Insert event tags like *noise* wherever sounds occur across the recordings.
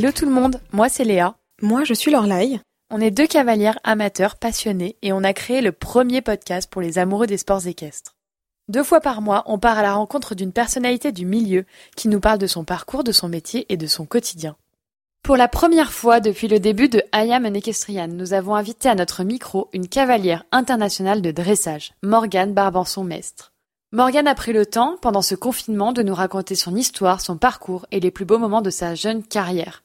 Hello tout le monde, moi c'est Léa. Moi je suis Lorlaï. On est deux cavalières amateurs passionnés et on a créé le premier podcast pour les amoureux des sports équestres. Deux fois par mois, on part à la rencontre d'une personnalité du milieu qui nous parle de son parcours, de son métier et de son quotidien. Pour la première fois depuis le début de I Am an Equestrian, nous avons invité à notre micro une cavalière internationale de dressage, Morgane Barbanson-Mestre. Morgane a pris le temps, pendant ce confinement, de nous raconter son histoire, son parcours et les plus beaux moments de sa jeune carrière,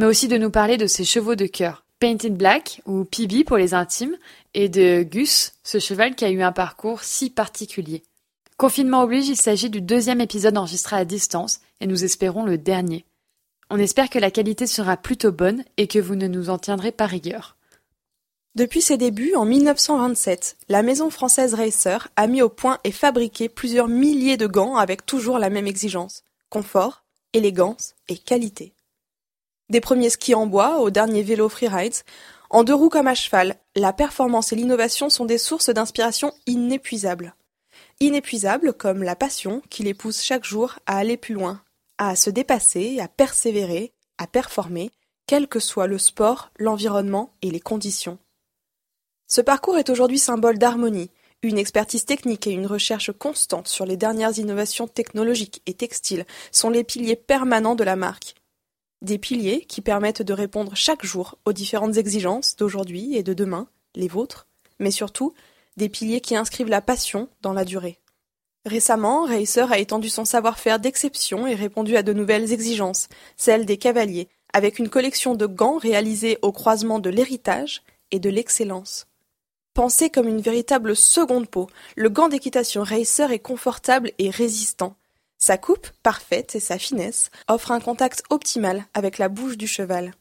mais aussi de nous parler de ses chevaux de cœur, Painted Black, ou PB pour les intimes, et de Gus, ce cheval qui a eu un parcours si particulier. Confinement oblige, il s'agit du deuxième épisode enregistré à distance, et nous espérons le dernier. On espère que la qualité sera plutôt bonne et que vous ne nous en tiendrez pas rigueur. Depuis ses débuts, en 1927, la maison française Racer a mis au point et fabriqué plusieurs milliers de gants avec toujours la même exigence confort, élégance et qualité. Des premiers skis en bois aux derniers vélos freerides, en deux roues comme à cheval, la performance et l'innovation sont des sources d'inspiration inépuisables inépuisables comme la passion qui les pousse chaque jour à aller plus loin, à se dépasser, à persévérer, à performer, quel que soit le sport, l'environnement et les conditions. Ce parcours est aujourd'hui symbole d'harmonie, une expertise technique et une recherche constante sur les dernières innovations technologiques et textiles sont les piliers permanents de la marque. Des piliers qui permettent de répondre chaque jour aux différentes exigences d'aujourd'hui et de demain, les vôtres, mais surtout des piliers qui inscrivent la passion dans la durée. Récemment, Racer a étendu son savoir-faire d'exception et répondu à de nouvelles exigences, celles des cavaliers, avec une collection de gants réalisés au croisement de l'héritage et de l'excellence. Pensé comme une véritable seconde peau, le gant d'équitation Racer est confortable et résistant. Sa coupe, parfaite, et sa finesse offrent un contact optimal avec la bouche du cheval.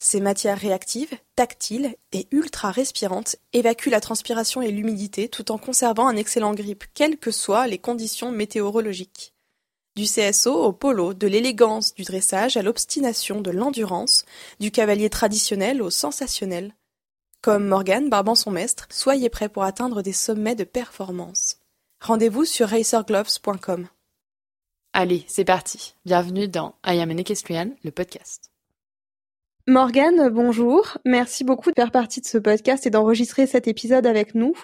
Ces matières réactives, tactiles et ultra respirantes évacuent la transpiration et l'humidité tout en conservant un excellent grip, quelles que soient les conditions météorologiques. Du CSO au polo, de l'élégance du dressage à l'obstination de l'endurance, du cavalier traditionnel au sensationnel. Comme Morgan barbant son maître, soyez prêts pour atteindre des sommets de performance. Rendez-vous sur racergloves.com. Allez, c'est parti. Bienvenue dans I Am an Equestrian, le podcast. Morgane, bonjour. Merci beaucoup de faire partie de ce podcast et d'enregistrer cet épisode avec nous.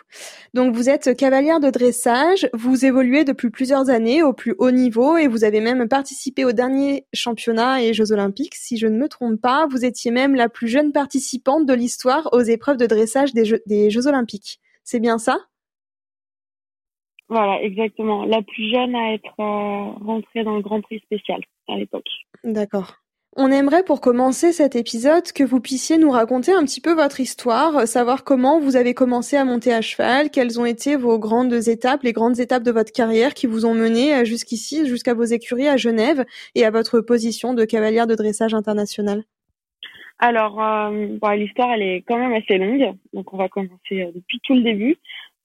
Donc vous êtes cavalière de dressage, vous évoluez depuis plusieurs années au plus haut niveau et vous avez même participé au dernier championnat et Jeux olympiques. Si je ne me trompe pas, vous étiez même la plus jeune participante de l'histoire aux épreuves de dressage des Jeux, olympiques. C'est bien ça? Voilà, exactement. La plus jeune à être euh, rentrée dans le Grand Prix spécial à l'époque. D'accord. On aimerait pour commencer cet épisode que vous puissiez nous raconter un petit peu votre histoire, savoir comment vous avez commencé à monter à cheval, quelles ont été vos grandes étapes, les grandes étapes de votre carrière qui vous ont mené euh, jusqu'ici, jusqu'à vos écuries à Genève et à votre position de cavalière de dressage international. Alors, euh, l'histoire elle est quand même assez longue, donc on va commencer euh, depuis tout le début.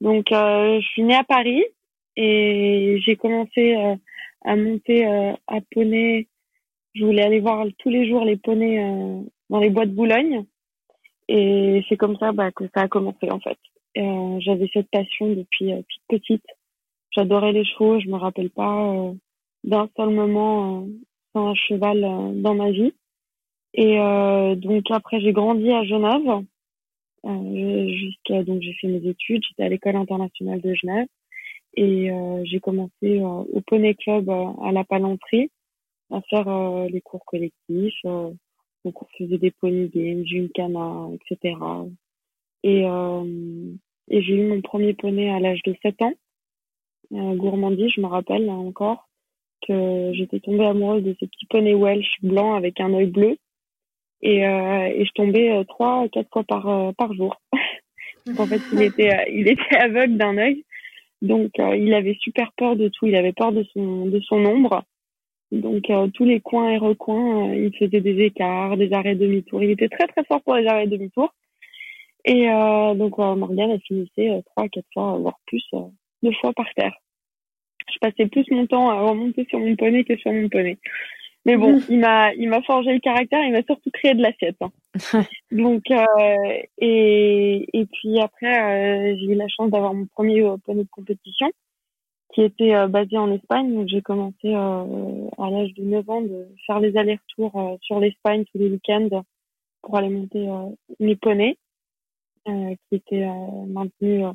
Donc, je suis née à Paris et j'ai commencé à monter à poney je voulais aller voir tous les jours les poneys euh, dans les bois de Boulogne. Et c'est comme ça bah, que ça a commencé en fait. Euh, J'avais cette passion depuis euh, toute petite. J'adorais les chevaux. Je me rappelle pas euh, d'un seul moment sans un cheval dans ma vie. Et donc après j'ai grandi à Genève. Jusqu'à donc j'ai fait mes études. J'étais à l'école internationale de Genève et j'ai commencé au Poney Club à la Palanterie à faire euh, les cours collectifs. Euh, donc on faisait des pony games, cana, etc. Et, euh, et j'ai eu mon premier poney à l'âge de 7 ans. Euh, gourmandise, je me rappelle encore que j'étais tombée amoureuse de ce petit poney Welsh blanc avec un œil bleu. Et, euh, et je tombais trois, quatre fois par par jour. *laughs* en fait, il était il était aveugle d'un œil, donc il avait super peur de tout. Il avait peur de son de son ombre. Donc euh, tous les coins et recoins, euh, il faisait des écarts, des arrêts demi-tour. Il était très très fort pour les arrêts demi-tour. Et euh, donc Morgane a finissait trois, quatre fois, voire plus, deux fois par terre. Je passais plus mon temps à remonter sur mon poney que sur mon poney. Mais bon, mmh. il m'a il m'a forgé le caractère, il m'a surtout créé de l'assiette. Hein. *laughs* donc et et puis après j'ai eu la chance d'avoir mon premier poney de compétition qui était euh, basée en Espagne. Donc j'ai commencé euh, à l'âge de 9 ans de faire les allers-retours sur l'Espagne tous les week-ends pour aller monter mes poneys, qui étaient maintenus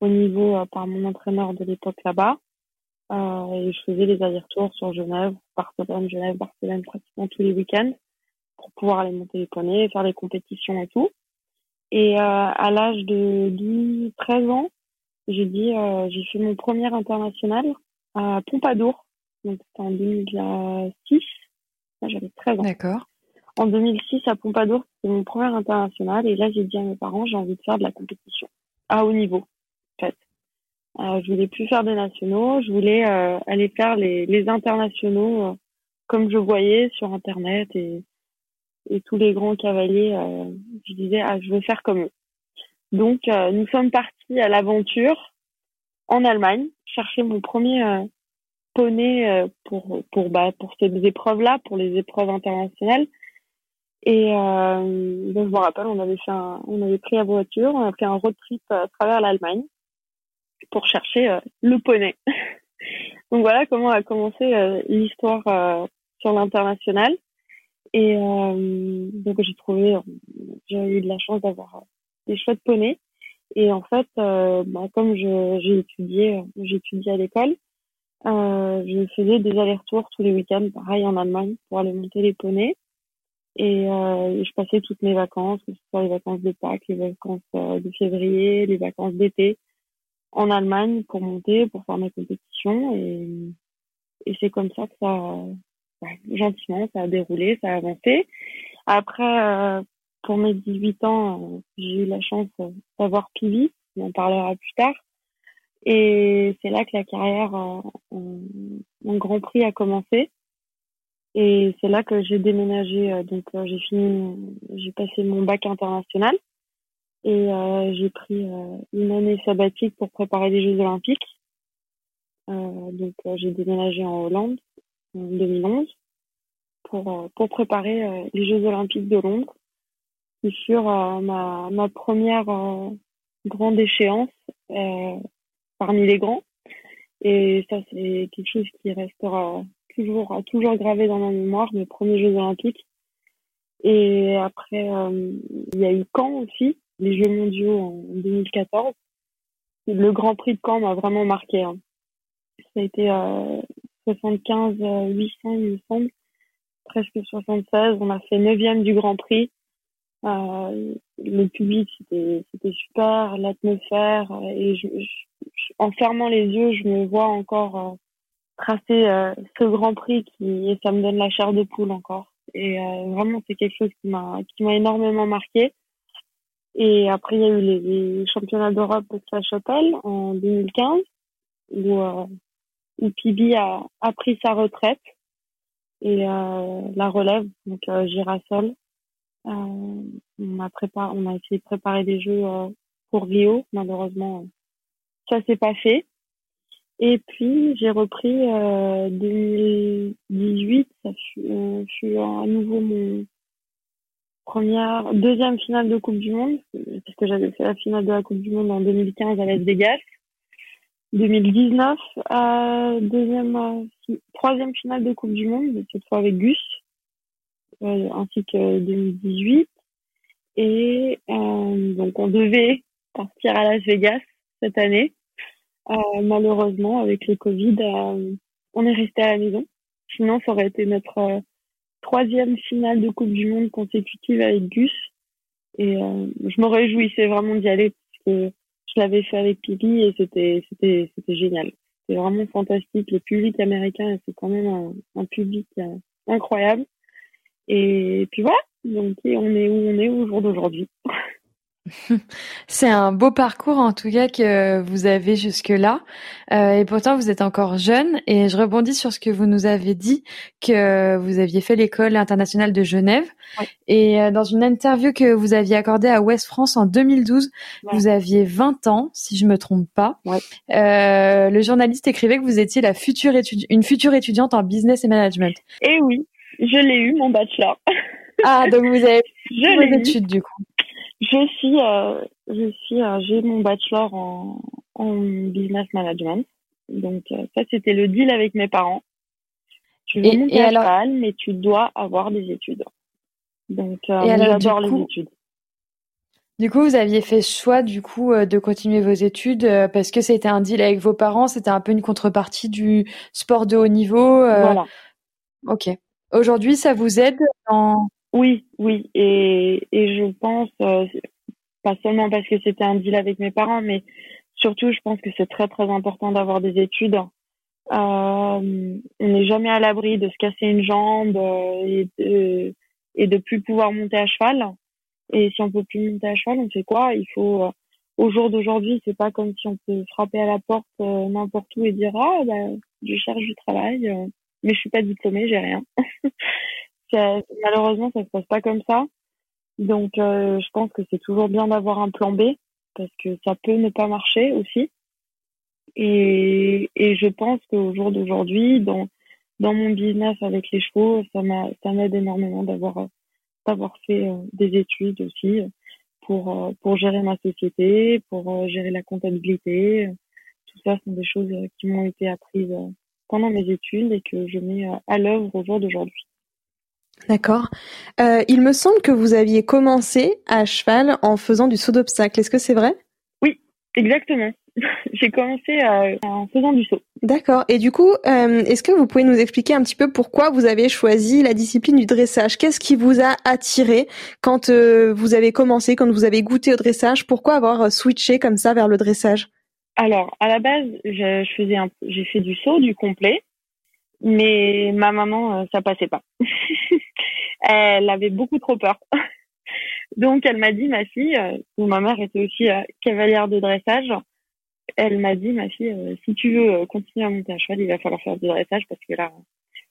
au niveau par mon entraîneur de l'époque là-bas. Et je faisais les allers-retours sur Genève, Barcelone, Genève, Barcelone pratiquement tous les week-ends pour pouvoir aller monter les poneys, faire les compétitions et tout. Et à l'âge de 12, 13 ans, j'ai dit, euh, j'ai fait mon premier international à Pompadour. Donc, c'était en 2006. J'avais 13 ans. D'accord. En 2006, à Pompadour, c'était mon premier international. Et là, j'ai dit à mes parents, j'ai envie de faire de la compétition à haut niveau, en fait. Euh, je voulais plus faire des nationaux. Je voulais euh, aller faire les, les internationaux euh, comme je voyais sur Internet et, et tous les grands cavaliers. Euh, je disais, ah, je veux faire comme eux. Donc, nous sommes partis à l'aventure en Allemagne, chercher mon premier euh, poney euh, pour pour bah pour ces épreuves-là, pour les épreuves internationales. Et euh, je me rappelle, on avait fait un, on avait pris la voiture, on a fait un road trip à travers l'Allemagne pour chercher euh, le poney. *laughs* donc voilà comment a commencé l'histoire sur l'international. Et donc j'ai trouvé, j'ai eu de la chance d'avoir des chouettes poneys. Et en fait, euh, bah, comme j'ai étudié, j'ai étudié à l'école, euh, je faisais des allers-retours tous les week-ends, pareil en Allemagne, pour aller monter les poneys. Et euh, je passais toutes mes vacances, que ce soit les vacances de Pâques, les vacances euh, de février, les vacances d'été, en Allemagne pour monter, pour faire mes compétitions. Et, et c'est comme ça que ça, bah, gentiment, ça a déroulé, ça a avancé. Après, euh, pour mes 18 ans, euh, j'ai eu la chance d'avoir Pivi, on en parlera plus tard. Et c'est là que la carrière en, Grand Prix a commencé. Et c'est là que j'ai déménagé. Euh, donc euh, j'ai fini, j'ai passé mon bac international et j'ai pris une année sabbatique pour préparer les Jeux Olympiques. donc j'ai déménagé en Hollande en 2011 pour pour préparer les Jeux Olympiques de Londres sur euh, ma, ma première euh, grande échéance euh, parmi les grands. Et ça, c'est quelque chose qui restera toujours, toujours gravé dans ma mémoire, mes premiers Jeux Olympiques. Et après, il y a eu Caen aussi, les Jeux mondiaux en 2014. Le Grand Prix de Caen m'a vraiment marqué. Hein. Ça a été 75 800, il me semble, presque 76. On a fait neuvième du Grand Prix. Euh, le public, c'était super, l'atmosphère. Et je, en fermant les yeux, je me vois encore euh, tracer euh, ce Grand Prix qui et ça me donne la chair de poule encore. Et vraiment, c'est quelque chose qui m'a qui m'a énormément marqué. Et après, il y a eu les, championnats d'Europe de la Chapelle en 2015, où, euh, où Pibi a, a pris sa retraite et euh, la relève, donc euh, Girasol, euh, on a préparé, on a essayé de préparer des jeux euh, pour Rio. Malheureusement, ça s'est pas fait. Et puis j'ai repris euh, 2018. Ça fut, euh, fut à nouveau mon première, deuxième finale de Coupe du Monde, parce que j'avais fait la finale de la Coupe du Monde en 2015 à Las Vegas. 2019, euh, deuxième, troisième finale de Coupe du Monde, cette fois avec Gus. Euh, ainsi que 2018. Et euh, donc on devait partir à Las Vegas cette année. Euh, malheureusement, avec le Covid, on est resté à la maison. Sinon, ça aurait été notre troisième finale de Coupe du Monde consécutive avec Gus. Et je me réjouissais vraiment d'y aller parce que je l'avais fait avec Pipi et c'était c'était c'était génial. C'est vraiment fantastique. Le public américain, c'est quand même un, un public incroyable. Et puis voilà, donc on est où on est au jour d'aujourd'hui. *laughs* *laughs* C'est un beau parcours en tout cas que vous avez jusque-là. Euh, et pourtant, vous êtes encore jeune. Et je rebondis sur ce que vous nous avez dit, que vous aviez fait l'école internationale de Genève. Et euh, dans une interview que vous aviez accordée à Ouest France en 2012, vous aviez 20 ans, si je me trompe pas. Euh, le journaliste écrivait que vous étiez la future une future étudiante en business et management. Et oui, je l'ai eu, mon bachelor. Ah, donc vous avez *laughs* je vos études du coup. Je suis, euh, je suis, euh, j'ai mon bachelor en, en business management. Donc ça, c'était le deal avec mes parents. Tu veux monter à cheval, mais tu dois avoir des études. Donc j'adore les études. Du coup, vous aviez fait choix du coup de continuer vos études parce que c'était un deal avec vos parents, c'était un peu une contrepartie du sport de haut niveau. Voilà. Ok. Aujourd'hui, ça vous aide en... Oui, oui. Et, je pense, euh, pas seulement parce que c'était un deal avec mes parents, mais surtout, je pense que c'est très, très important d'avoir des études. Euh, on n'est jamais à l'abri de se casser une jambe euh, et de, plus pouvoir monter à cheval. Et si on peut plus monter à cheval, on fait quoi? Il faut, au jour d'aujourd'hui, c'est pas comme si on peut frapper à la porte n'importe où et dire ah ben je cherche du travail mais je suis pas diplômée, j'ai rien. *laughs* malheureusement, ça se passe pas comme ça. Donc, euh, je pense que c'est toujours bien d'avoir un plan B parce que ça peut ne pas marcher aussi. Et, et je pense qu'au jour d'aujourd'hui, dans dans mon business avec les chevaux, ça m'a ça m'aide énormément d'avoir d'avoir fait euh, des études aussi pour euh, pour gérer ma société, pour gérer la comptabilité. Tout ça sont des choses qui m'ont été apprises pendant mes études et que je mets à l'œuvre au jour d'aujourd'hui. D'accord. Euh, il me semble que vous aviez commencé à cheval en faisant du saut d'obstacle. Est-ce que c'est vrai? Oui, exactement. *laughs* J'ai commencé euh, en faisant du saut. D'accord. Et du coup, est-ce que vous pouvez nous expliquer un petit peu pourquoi vous avez choisi la discipline du dressage? Qu'est-ce qui vous a attiré quand vous avez commencé, quand vous avez goûté au dressage? Pourquoi avoir switché comme ça vers le dressage? Alors, à la base, je, faisais j'ai fait du saut, du complet, mais ma maman, euh, ça passait pas. *laughs* elle avait beaucoup trop peur. *laughs* Donc, elle m'a dit, ma fille, euh, ma mère était aussi euh, cavalière de dressage, elle m'a dit, ma fille, si tu veux continuer à monter à cheval, il va falloir faire du dressage parce que là,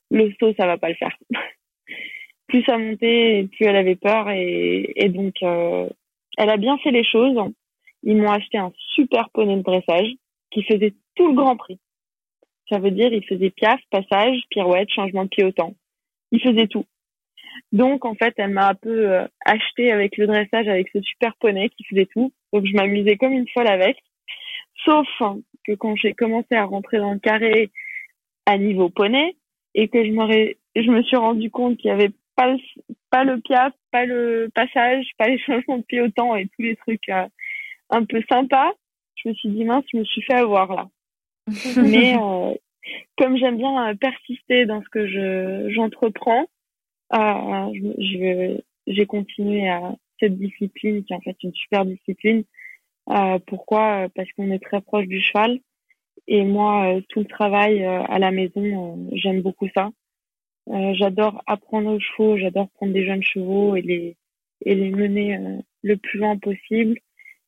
le saut, ça va pas le faire. *laughs* plus ça montait, plus elle avait peur et, et donc, elle a bien fait les choses ils m'ont acheté un super poney de dressage qui faisait tout le Grand Prix. Ça veut dire, il faisait piaf, passage, pirouette, changement de pied au temps. Il faisait tout. Donc, en fait, elle m'a un peu euh, acheté avec le dressage, avec ce super poney qui faisait tout. Donc, je m'amusais comme une folle avec. Sauf que quand j'ai commencé à rentrer dans le carré à niveau poney et que je, je me suis rendu compte qu'il y avait pas le, pas le piaf, pas le passage, pas les *laughs* changements de pied au temps et tous les trucs euh, un peu sympa, je me suis dit mince, je me suis fait avoir là. *laughs* Mais euh, comme j'aime bien euh, persister dans ce que je j'entreprends, euh, je j'ai continué à cette discipline qui est en fait une super discipline. Euh, pourquoi? Parce qu'on est très proche du cheval et moi tout le travail à la maison, j'aime beaucoup ça. j'adore apprendre aux chevaux, j'adore prendre des jeunes chevaux et les et les mener le plus loin possible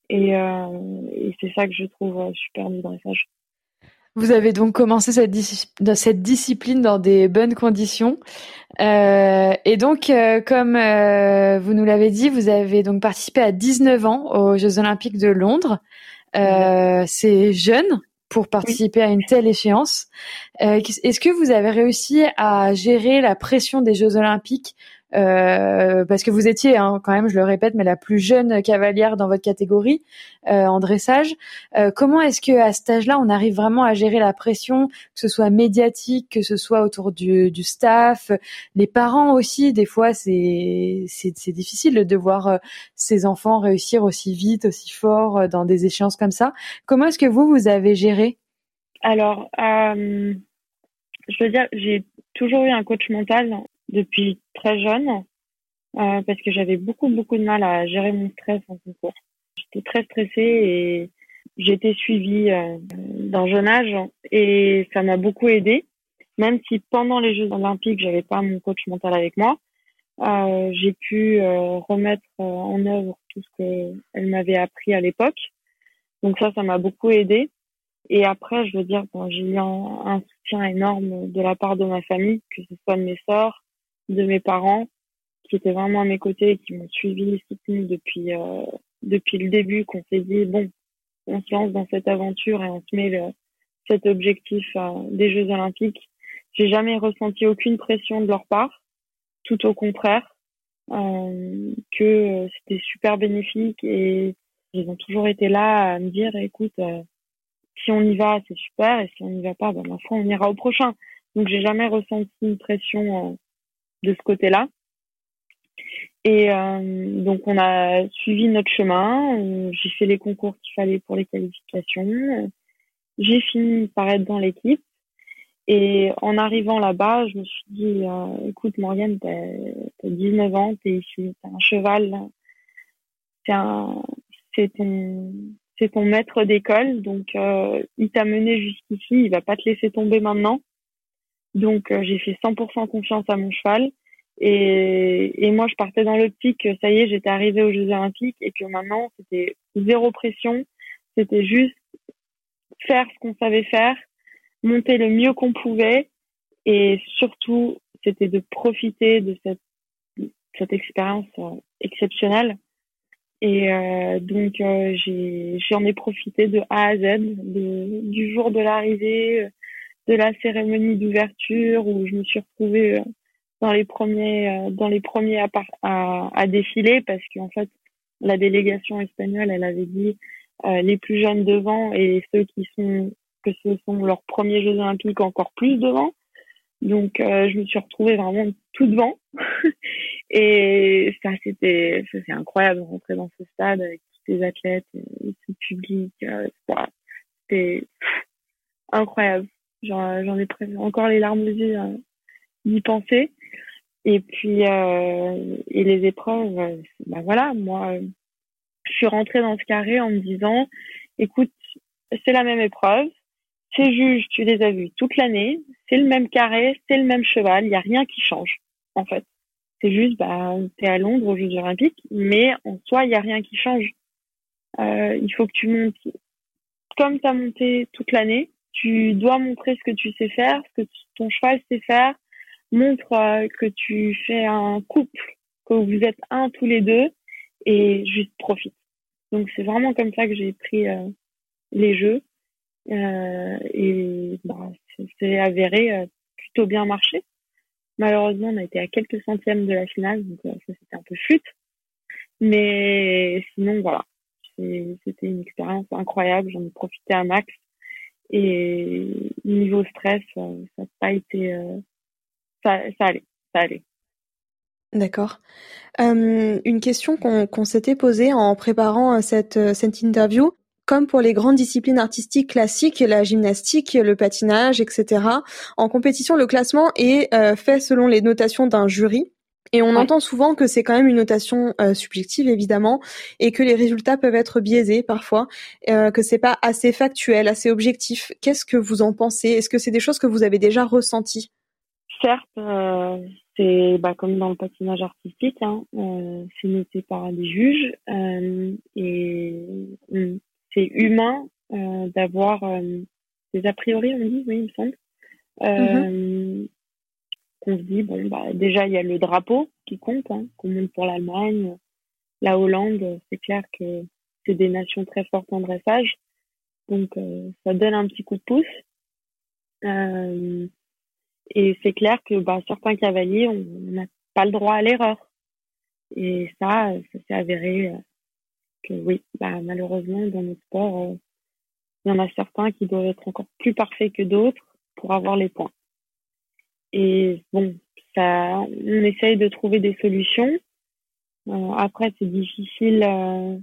et, euh, et c'est ça que je trouve euh, super du dressage. Vous avez donc commencé cette, cette discipline dans des bonnes conditions. Euh, et donc, euh, comme euh, vous nous l'avez dit, vous avez donc participé à 19 ans aux Jeux Olympiques de Londres. Euh, c'est jeune pour participer à une telle échéance. Est-ce que vous avez réussi à gérer la pression des Jeux Olympiques parce que vous étiez hein, quand même, je le répète, mais la plus jeune cavalière dans votre catégorie euh, en dressage. Euh, comment est-ce que à cet âge-là, on arrive vraiment à gérer la pression, que ce soit médiatique, que ce soit autour du, du staff, les parents aussi. Des fois, c'est c'est difficile de voir ses enfants réussir aussi vite, aussi fort dans des échéances comme ça. Comment est-ce que vous vous avez géré? Alors, je veux dire, j'ai toujours eu un coach mental depuis très jeune euh, parce que j'avais beaucoup beaucoup de mal à gérer mon stress en concours. J'étais très stressée et j'étais suivie euh, d'un jeune âge et ça m'a beaucoup aidé. Même si pendant les Jeux Olympiques j'avais pas mon coach mental avec moi, euh, j'ai pu euh, remettre euh, en œuvre tout ce que elle m'avait appris à l'époque. Donc ça, ça m'a beaucoup aidé. Et après, je veux dire, bon, j'ai eu un, un, soutien énorme de la part de ma famille, que ce soit de mes sœurs, de mes parents qui étaient vraiment à mes côtés et qui m'ont suivi soutenu depuis euh, depuis le début qu'on s'est dit bon on se lance dans cette aventure et on se met le, cet objectif euh, des Jeux Olympiques j'ai jamais ressenti aucune pression de leur part tout au contraire euh, que c'était super bénéfique et ils ont toujours été là à me dire écoute si on y va, c'est super, et si on n'y va pas, ben, ma foi, on ira au prochain. Donc, j'ai jamais ressenti une pression euh, de ce côté-là. Et euh, donc, on a suivi notre chemin. J'ai fait les concours qu'il fallait pour les qualifications. J'ai fini par être dans l'équipe. Et en arrivant là-bas, je me suis dit, euh, écoute, Morgane, t'as as 19 ans, t'es ici, t'as un cheval, c'est ton maître d'école, donc euh, il t'a mené jusqu'ici, il va pas te laisser tomber maintenant. Donc euh, j'ai fait 100% confiance à mon cheval. Et, et moi je partais dans l'optique que ça y est, j'étais arrivée aux Jeux Olympiques et que maintenant c'était zéro pression, c'était juste faire ce qu'on savait faire, monter le mieux qu'on pouvait. Et surtout c'était de profiter de cette cette expérience euh, exceptionnelle. Et euh, donc euh, j'en ai profité de A à Z, du jour de l'arrivée, de la cérémonie d'ouverture où je me suis retrouvée euh, dans les premiers euh, dans les premiers à, à, à défiler parce qu'en fait la délégation espagnole elle avait dit les plus jeunes devant et ceux qui sont que ce sont leurs premiers Jeux olympiques encore plus devant. Donc euh, je me suis retrouvée vraiment tout devant *laughs* et ça c'était c'est incroyable de rentrer dans ce stade avec tous les athlètes et tout le public. Euh, c'était incroyable. J'en ai encore les larmes aux yeux euh, d'y penser. Et puis euh, et les épreuves, euh, bah voilà, moi je suis rentrée dans ce carré en me disant, écoute, c'est la même épreuve, ces juges, tu les as vus toute l'année, c'est le même carré, c'est le même cheval, il n'y a rien qui change, en fait. C'est juste, bah, t'es à Londres aux Jeux Olympiques, mais en soi, il n'y a rien qui change. Euh, il faut que tu montes comme tu as monté toute l'année. Tu dois montrer ce que tu sais faire, ce que ton cheval sait faire. Montre euh, que tu fais un couple, que vous êtes un tous les deux, et juste profite. Donc c'est vraiment comme ça que j'ai pris euh, les jeux. Euh, et bah, c'est avéré plutôt bien marché. Malheureusement, on a été à quelques centièmes de la finale, donc ça c'était un peu flûte. Mais sinon, voilà, c'était une expérience incroyable. J'en ai profité à max. Et niveau stress, ça n'a pas été, ça, ça allait, ça allait. D'accord. Euh, une question qu'on s'était posée en préparant cette, cette interview, comme pour les grandes disciplines artistiques classiques, la gymnastique, le patinage, etc. En compétition, le classement est euh, fait selon les notations d'un jury. Et on entend souvent que c'est quand même une notation euh, subjective évidemment et que les résultats peuvent être biaisés parfois, euh, que c'est pas assez factuel, assez objectif. Qu'est-ce que vous en pensez? Est-ce que c'est des choses que vous avez déjà ressenties? Certes, euh, c'est bah, comme dans le patinage artistique, hein, c'est noté par des juges et c'est humain euh, d'avoir euh, des a priori, on dit, oui, il me semble. Euh, mhm. Qu'on se dit, bon, bah, déjà, il y a le drapeau qui compte, hein, qu'on monte pour l'Allemagne. La Hollande, c'est clair que c'est des nations très fortes en dressage. Donc, ça donne un petit coup de pouce. et c'est clair que bah, certains cavaliers, on n'a pas le droit à l'erreur. Et ça, ça s'est avéré oui, bah, malheureusement, dans notre sport, euh, il y en a certains qui doivent être encore plus parfaits que d'autres pour avoir les points. Et bon, ça, on essaye de trouver des solutions. Euh, après, c'est difficile. Euh,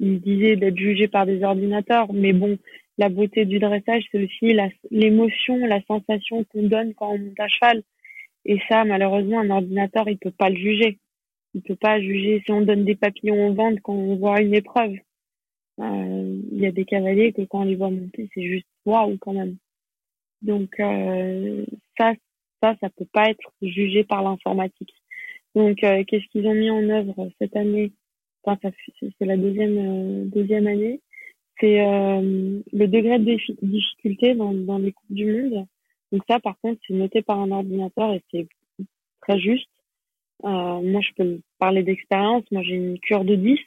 il disait d'être jugé par des ordinateurs, mais bon, la beauté du dressage, c'est aussi l'émotion, la, sensation qu'on donne quand on monte à cheval. Et ça, malheureusement, un ordinateur, il peut pas le juger on peut pas juger si on donne des papillons au ventre quand on voit une épreuve. Euh, il y a des cavaliers que quand on les voit monter, c'est juste waouh quand même. Donc euh, ça, ça, ça peut pas être jugé par l'informatique. Donc euh, qu'est-ce qu'ils ont mis en œuvre cette année? Enfin, c'est la deuxième deuxième année. C'est le degré de difficulté dans, dans les coupes du monde. Donc ça, par contre, c'est noté par un ordinateur et c'est très juste. Euh, moi, je peux parler d'expérience. Moi, j'ai une cure de 10.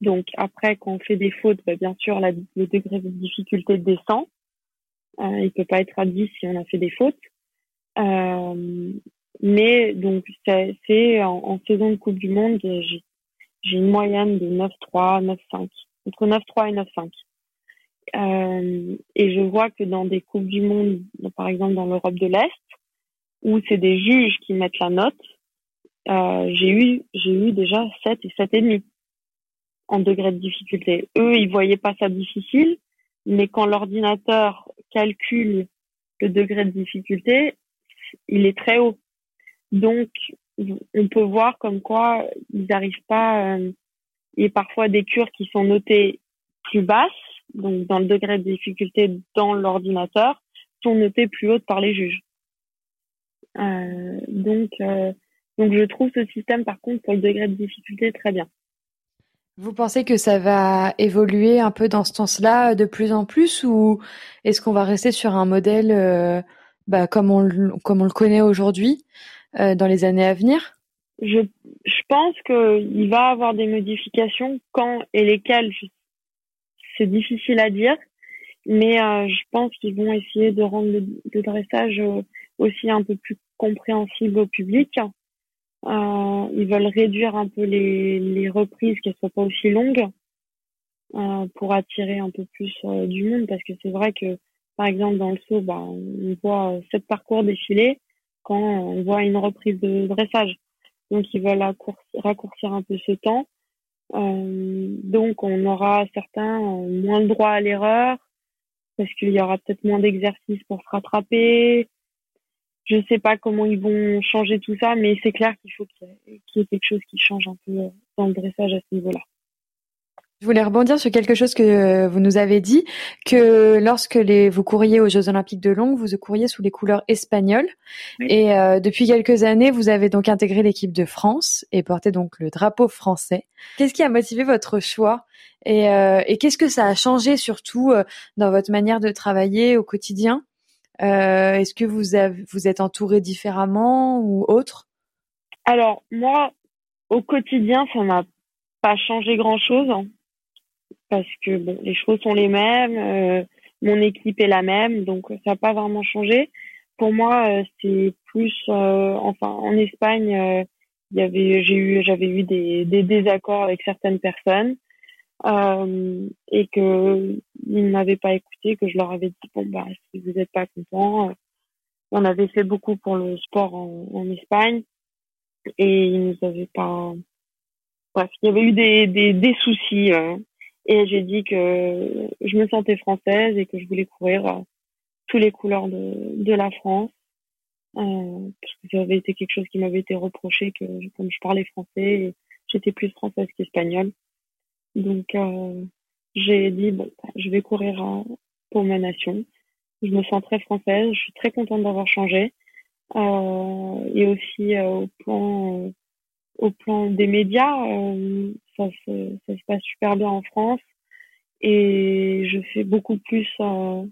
Donc après, quand on fait des fautes, bah, bien sûr, la, le degré de difficulté descend. Euh, il peut pas être à 10 si on a fait des fautes. Euh, mais donc c'est en, en, saison de Coupe du Monde, j'ai une moyenne de 9,3, 9,5, entre 9,3 et 9,5. Euh, et je vois que dans des coupes du monde, par exemple dans l'Europe de l'Est, où c'est des juges qui mettent la note, euh, j'ai eu j'ai eu déjà 7 et 7 et demi en degré de difficulté. Eux, ils voyaient pas ça difficile, mais quand l'ordinateur calcule le degré de difficulté, il est très haut. Donc, on peut voir comme quoi ils n'arrivent pas. Euh, il y a parfois des cures qui sont notées plus basses, donc dans le degré de difficulté dans l'ordinateur, sont notées plus hautes par les juges. Euh, donc, euh, donc je trouve ce système par contre pour le degré de difficulté très bien. Vous pensez que ça va évoluer un peu dans ce sens-là de plus en plus ou est-ce qu'on va rester sur un modèle euh, bah, comme, on, le connaît aujourd'hui euh, dans les années à venir? Je, pense qu'il va avoir des modifications quand et lesquelles, c'est difficile à dire, mais euh, je pense qu'ils vont essayer de rendre le, dressage aussi un peu plus compréhensible au public. Euh, ils veulent réduire un peu les, les reprises, qu'elles soient pas aussi longues, euh, pour attirer un peu plus euh, du monde, parce que c'est vrai que, par exemple, dans le saut, bah, on voit sept parcours défiler quand on voit une reprise de dressage. Donc, ils veulent raccourcir un peu ce temps. Euh, donc, on aura certains moins le droit à l'erreur, parce qu'il y aura peut-être moins d'exercices pour se rattraper, je ne sais pas comment ils vont changer tout ça, mais c'est clair qu'il faut qu'il y, ait quelque chose qui change un peu dans le dressage à ce niveau-là. Je voulais rebondir sur quelque chose que vous nous avez dit, que lorsque les, vous courriez aux Jeux Olympiques de Longue, vous courriez sous les couleurs espagnoles. Et euh, depuis quelques années, vous avez donc intégré l'équipe de France et porté donc le drapeau français. Qu'est-ce qui a motivé votre choix et, euh, et qu'est-ce que ça a changé surtout euh, dans votre manière de travailler au quotidien? euh, est-ce que vous vous êtes entouré différemment ou autre? Alors moi, au quotidien, ça n'a pas changé grand-chose hein, parce que bon, les choses sont les mêmes, euh, mon équipe est la même, donc ça n'a pas vraiment changé. Pour moi, euh, c'est plus, enfin, en Espagne, j'avais eu des désaccords avec certaines personnes euh, et que ils m'avaient pas écouté, que je leur avais dit bon bah si vous n'êtes pas content, euh, on avait fait beaucoup pour le sport en, Espagne et ils nous avaient pas. Bref, il y avait eu des des, des soucis euh, et j'ai dit que je me sentais française et que je voulais courir tous les couleurs de de la France. Euh, parce que ça avait été quelque chose qui m'avait été reproché que comme je parlais français, j'étais plus française qu'espagnole. Donc, euh, j'ai dit, bon, je vais courir euh, pour ma nation. Je me sens très française. Je suis très contente d'avoir changé. Euh, et aussi au plan au plan des médias, ça, se, ça se passe super bien en France. Et je fais beaucoup plus dans,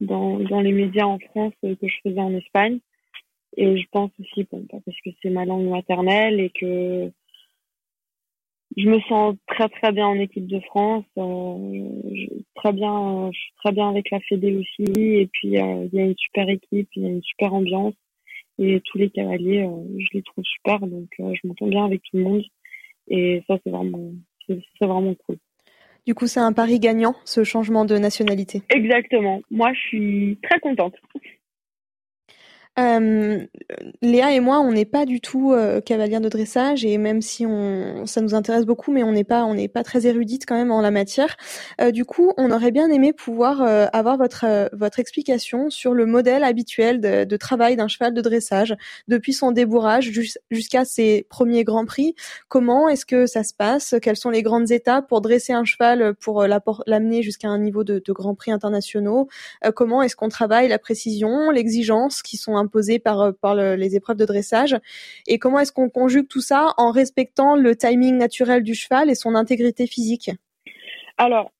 dans les médias en France que je faisais en Espagne. Et je pense aussi, bon, bah, parce que c'est ma langue maternelle et que je me sens très très bien en équipe de France, euh, très bien, je suis très bien avec la Fédé aussi, et puis euh, il y a une super équipe, il y a une super ambiance, et tous les cavaliers, euh, je les trouve super, donc je m'entends bien avec tout le monde, et ça c'est vraiment, c'est vraiment cool. Du coup, c'est un pari gagnant, ce changement de nationalité? Exactement. Moi, je suis très contente. Euh, Léa et moi, on n'est pas du tout euh, cavalière de dressage et même si on, ça nous intéresse beaucoup, mais on n'est pas, on n'est pas très érudite quand même en la matière. Euh, du coup, on aurait bien aimé pouvoir euh, avoir votre votre explication sur le modèle habituel de, de travail d'un cheval de dressage depuis son débourrage jusqu'à ses premiers grands prix. Comment est-ce que ça se passe? Quelles sont les grandes étapes pour dresser un cheval pour l'amener jusqu'à un niveau de, de grands prix internationaux? Comment est-ce qu'on travaille la précision, l'exigence qui sont imposées par, euh, les épreuves de dressage et comment est-ce qu'on conjugue tout ça en respectant le timing naturel du cheval et son intégrité physique? Alors,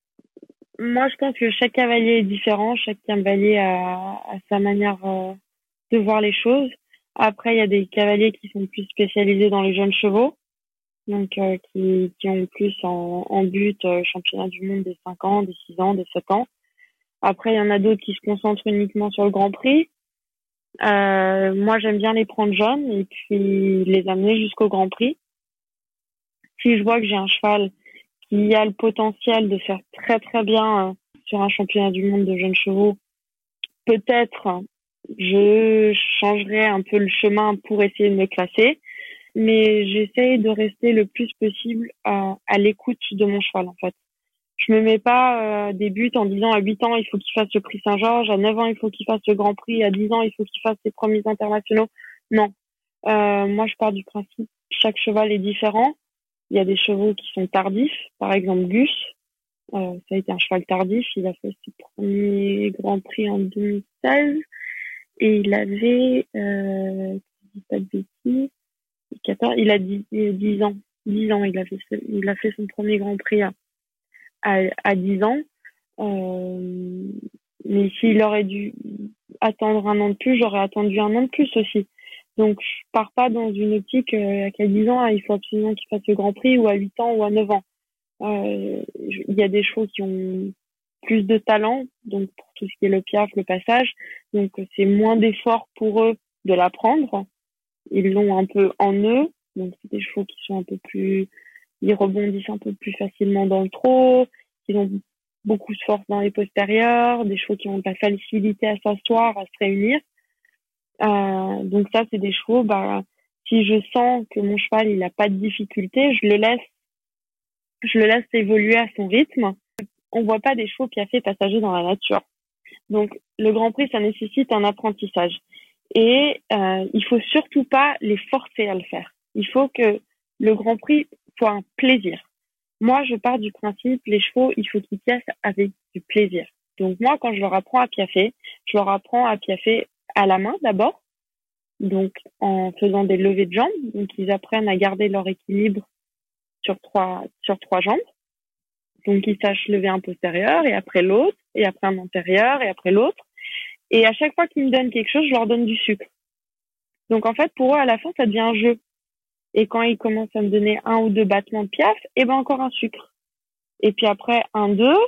moi je pense que chaque cavalier est différent, chaque cavalier a, sa manière euh, de voir les choses. Après, il y a des cavaliers qui sont plus spécialisés dans les jeunes chevaux, donc euh, qui, ont plus en, but championnat du monde des 5 ans, des 6 ans, des 7 ans. Après, il y en a d'autres qui se concentrent uniquement sur le Grand Prix. Euh, moi, j'aime bien les prendre jeunes et puis les amener jusqu'au Grand Prix. Si je vois que j'ai un cheval qui a le potentiel de faire très très bien euh, sur un championnat du monde de jeunes chevaux, peut-être je changerai un peu le chemin pour essayer de me classer, mais j'essaye de rester le plus possible à, à l'écoute de mon cheval en fait. Je me mets pas euh, des buts en disant à 8 ans il faut qu'il fasse le prix Saint-Georges, à 9 ans il faut qu'il fasse le Grand Prix, à 10 ans il faut qu'il fasse ses premiers internationaux. Non. Euh, moi je pars du principe chaque cheval est différent. Il y a des chevaux qui sont tardifs, par exemple Gus. Euh, ça a été un cheval tardif, il a fait ses premiers Grand Prix en 2016 et il avait euh, pas de bêtises, 14, il a 10, 10 ans. 10 ans, il a fait, il a fait son premier Grand Prix à, 10 ans. Euh, mais s'il aurait dû attendre un an de plus, j'aurais attendu un an de plus aussi. Donc, je pars pas dans une optique euh, qu'à 10 ans, il faut absolument qu'il fasse le Grand Prix, ou à 8 ans, ou à 9 ans. Euh, il y a des chevaux qui ont plus de talent, donc pour tout ce qui est le piaf, le passage. Donc, c'est moins d'effort pour eux de l'apprendre. Ils l'ont un peu en eux. Donc, c'est des chevaux qui sont un peu plus ils rebondissent un peu plus facilement dans le trot, ils ont beaucoup de force dans les postérieurs, des chevaux qui ont de la facilité à s'asseoir, à se réunir. Euh, donc ça, c'est des chevaux, bah, si je sens que mon cheval, il n'a pas de difficulté, je le laisse, je le laisse évoluer à son rythme. On voit pas des chevaux qui a fait passager dans la nature. Donc, le Grand Prix, ça nécessite un apprentissage. Et euh, il faut surtout pas les forcer à le faire. Il faut que le Grand Prix soit un plaisir. Moi, je pars du principe, les chevaux, il faut qu'ils piaffent avec du plaisir. Donc moi, quand je leur apprends à piaffer, je leur apprends à piaffer à la main d'abord, donc en faisant des levées de jambes. Donc ils apprennent à garder leur équilibre sur trois sur trois jambes. Donc ils sachent lever un postérieur et après l'autre et après un antérieur et après l'autre. Et à chaque fois qu'ils me donnent quelque chose, je leur donne du sucre. Donc en fait, pour eux, à la fin, ça devient un jeu. Et quand ils commencent à me donner un ou deux battements de piaf, et eh ben encore un sucre. Et puis après un deux,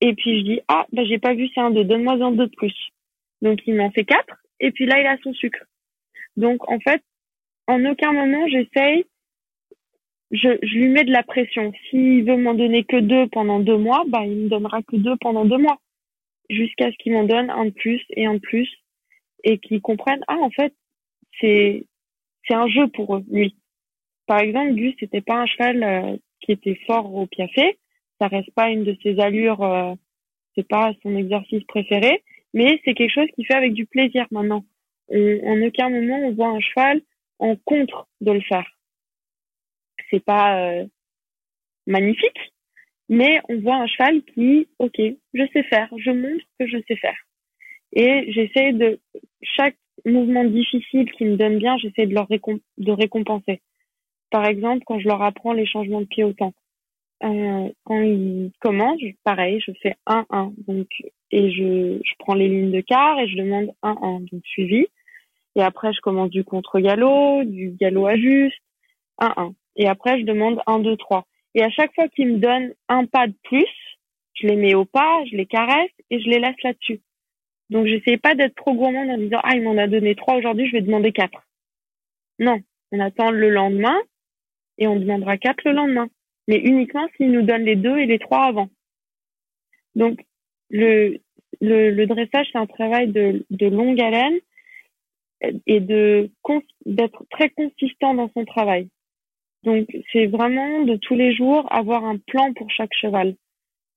et puis je dis ah ben j'ai pas vu c'est un deux, donne-moi un deux de plus. Donc il m'en fait quatre, et puis là il a son sucre. Donc en fait, en aucun moment j'essaye, je, je lui mets de la pression. S'il veut m'en donner que deux pendant deux mois, bah il me donnera que deux pendant deux mois, jusqu'à ce qu'il m'en donne un de plus et un de plus, et qu'ils comprennent ah en fait c'est c'est un jeu pour eux lui. Par exemple, Gus, c'était pas un cheval euh, qui était fort au piafé. Ça reste pas une de ses allures, euh, c'est pas son exercice préféré, mais c'est quelque chose qui fait avec du plaisir maintenant. en aucun moment on voit un cheval en contre de le faire. C'est pas euh, magnifique, mais on voit un cheval qui, ok, je sais faire, je montre que je sais faire. Et j'essaie de chaque mouvement difficile qui me donne bien, j'essaie de leur récompenser. Par exemple, quand je leur apprends les changements de pied au temps. Euh, quand ils commencent, pareil, je fais 1-1. Donc, et je, je prends les lignes de quart et je demande 1-1, donc suivi. Et après, je commence du contre-galop, du galop à juste, 1-1. Et après, je demande 1-2-3. Et à chaque fois qu'ils me donnent un pas de plus, je les mets au pas, je les caresse et je les laisse là-dessus. Donc, j'essaie pas d'être trop gourmande en disant, ah, il m'en a donné trois aujourd'hui, je vais demander quatre. Non. On attend le lendemain, et on demandera quatre le lendemain, mais uniquement s'ils nous donnent les deux et les trois avant. Donc le, le, le dressage, c'est un travail de, de longue haleine et de d'être très consistant dans son travail. Donc c'est vraiment de tous les jours avoir un plan pour chaque cheval,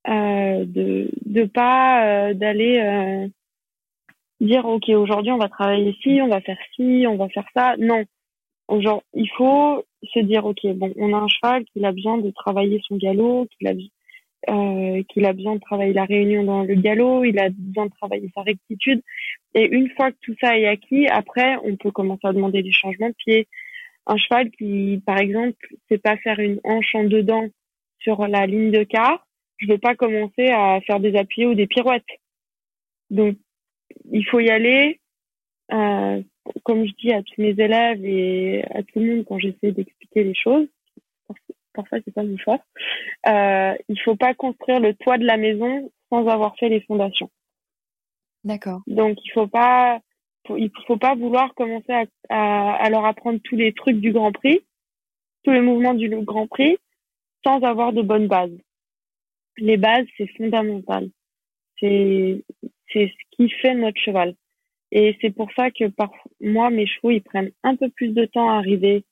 euh, de de pas euh, d'aller euh, dire ok aujourd'hui on va travailler ici, on va faire ci, on va faire ça. Non, Genre, il faut se dire, ok, bon, on a un cheval qui a besoin de travailler son galop, qu'il a, euh, qu'il a besoin de travailler la réunion dans le galop, il a besoin de travailler sa rectitude. Et une fois que tout ça est acquis, après, on peut commencer à demander des changements de pied. Un cheval qui, par exemple, sait pas faire une hanche en dedans sur la ligne de quart, je veux pas commencer à faire des appuis ou des pirouettes. Donc, il faut y aller euh, comme je dis à tous mes élèves et à tout le monde quand j'essaie d'expliquer les choses, parfois c'est pas mon fort, euh, il faut pas construire le toit de la maison sans avoir fait les fondations. D'accord. Donc il faut pas, il faut pas vouloir commencer à, à, à, leur apprendre tous les trucs du Grand Prix, tous les mouvements du Grand Prix, sans avoir de bonnes bases. Les bases c'est fondamental. c'est c'est ce qui fait notre cheval. Et c'est pour ça que par moi, mes chevaux, ils prennent un peu plus de temps à arriver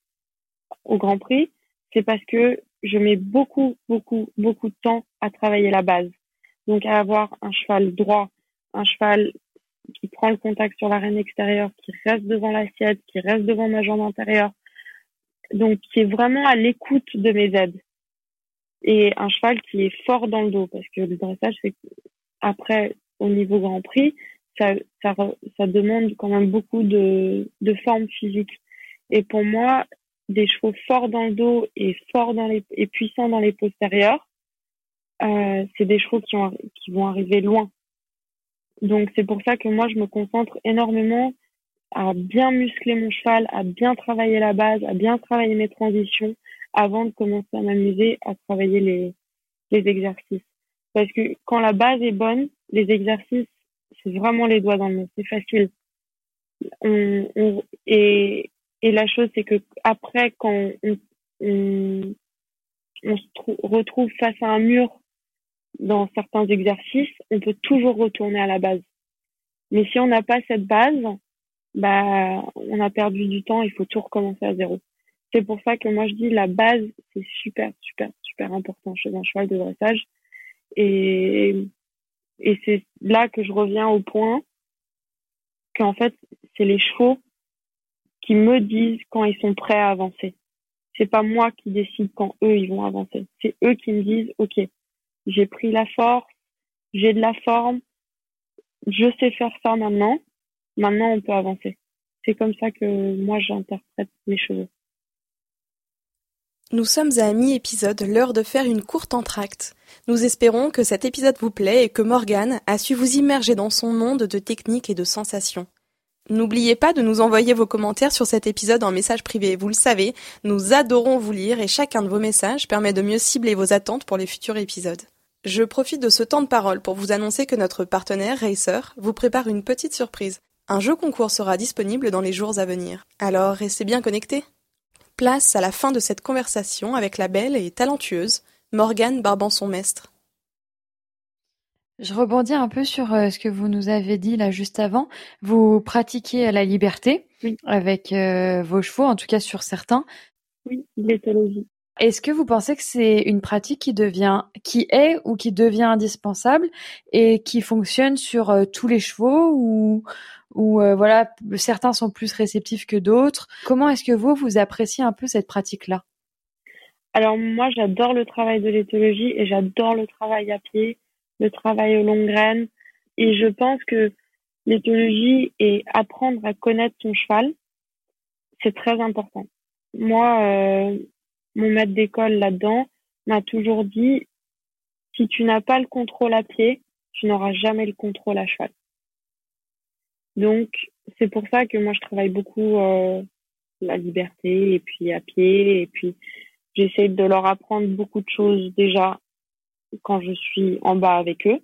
au Grand Prix. C'est parce que je mets beaucoup, beaucoup, beaucoup de temps à travailler la base. Donc à avoir un cheval droit, un cheval qui prend le contact sur l'arène extérieure, qui reste devant l'assiette, qui reste devant ma jambe intérieure. Donc qui est vraiment à l'écoute de mes aides. Et un cheval qui est fort dans le dos, parce que le dressage, c'est après, au niveau Grand Prix, ça, ça, demande quand même beaucoup de, de forme physique. Et pour moi, des chevaux forts dans le dos et forts dans les et puissants dans les postérieurs, euh, c'est des chevaux qui, ont, qui vont arriver loin. Donc c'est pour ça que moi je me concentre énormément à bien muscler mon cheval, à bien travailler la base, à bien travailler mes transitions avant de commencer à m'amuser à travailler les, les exercices. Parce que quand la base est bonne, les exercices, c'est vraiment les doigts dans le nez, c'est facile. Et, et la chose, c'est que après, quand on, on, on se retrouve face à un mur dans certains exercices, on peut toujours retourner à la base. Mais si on n'a pas cette base, bah, on a perdu du temps, il faut tout recommencer à zéro. C'est pour ça que moi je dis la base, c'est super, super, super important chez un cheval de dressage. Et, et c'est là que je reviens au point qu'en fait, c'est les chevaux qui me disent quand ils sont prêts à avancer. C'est pas moi qui décide quand eux ils vont avancer. C'est eux qui me disent OK, j'ai pris la force, j'ai de la forme, je sais faire ça maintenant. Maintenant on peut avancer. C'est comme ça que moi j'interprète mes cheveux. Nous sommes à mi-épisode, l'heure de faire une courte entracte. Nous espérons que cet épisode vous plaît et que Morgane a su vous immerger dans son monde de techniques et de sensations. N'oubliez pas de nous envoyer vos commentaires sur cet épisode en message privé. Vous le savez, nous adorons vous lire et chacun de vos messages permet de mieux cibler vos attentes pour les futurs épisodes. Je profite de ce temps de parole pour vous annoncer que notre partenaire Racer vous prépare une petite surprise. Un jeu concours sera disponible dans les jours à venir. Alors restez bien connectés. Place à la fin de cette conversation avec la belle et talentueuse Morgane Barbanson-Mestre. Je rebondis un peu sur euh, ce que vous nous avez dit là juste avant. Vous pratiquez la liberté avec euh, vos chevaux, en tout cas sur certains. Oui, l'éthologie. Est-ce que vous pensez que c'est une pratique qui devient, qui est ou qui devient indispensable et qui fonctionne sur euh, tous les chevaux ou, ou voilà, certains sont plus réceptifs que d'autres. Comment est-ce que vous vous appréciez un peu cette pratique-là? Alors moi, j'adore le travail de l'éthologie et j'adore le travail à pied le travail aux longues graines. Et je pense que l'éthologie et apprendre à connaître son cheval, c'est très important. Moi, euh, mon maître d'école là-dedans m'a toujours dit, si tu n'as pas le contrôle à pied, tu n'auras jamais le contrôle à cheval. Donc, c'est pour ça que moi, je travaille beaucoup euh, la liberté et puis à pied et puis j'essaie de leur apprendre beaucoup de choses déjà quand je suis en bas avec eux,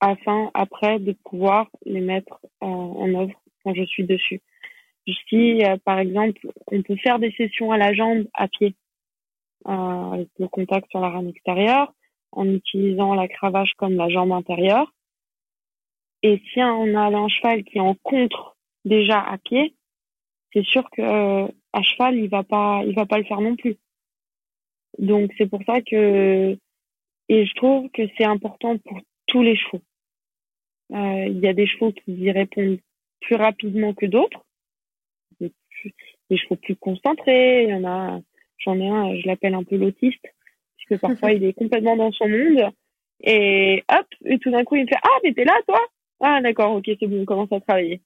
afin après de pouvoir les mettre en, œuvre quand je suis dessus. Si, euh, par exemple, on peut faire des sessions à la jambe à pied, euh, avec le contact sur la rame extérieure, en utilisant la cravache comme la jambe intérieure. Et si on a un cheval qui en contre déjà à pied, c'est sûr que euh, à cheval il va pas, il va pas le faire non plus. Donc c'est pour ça que et je trouve que c'est important pour tous les chevaux. Euh, il y a des chevaux qui y répondent plus rapidement que d'autres. Des chevaux plus concentrés. Il y en a, j'en ai un, je l'appelle un peu l'autiste, puisque parfois *laughs* il est complètement dans son monde. Et hop, et tout d'un coup il me fait ah mais t'es là toi? Ah d'accord, ok c'est bon, on commence à travailler.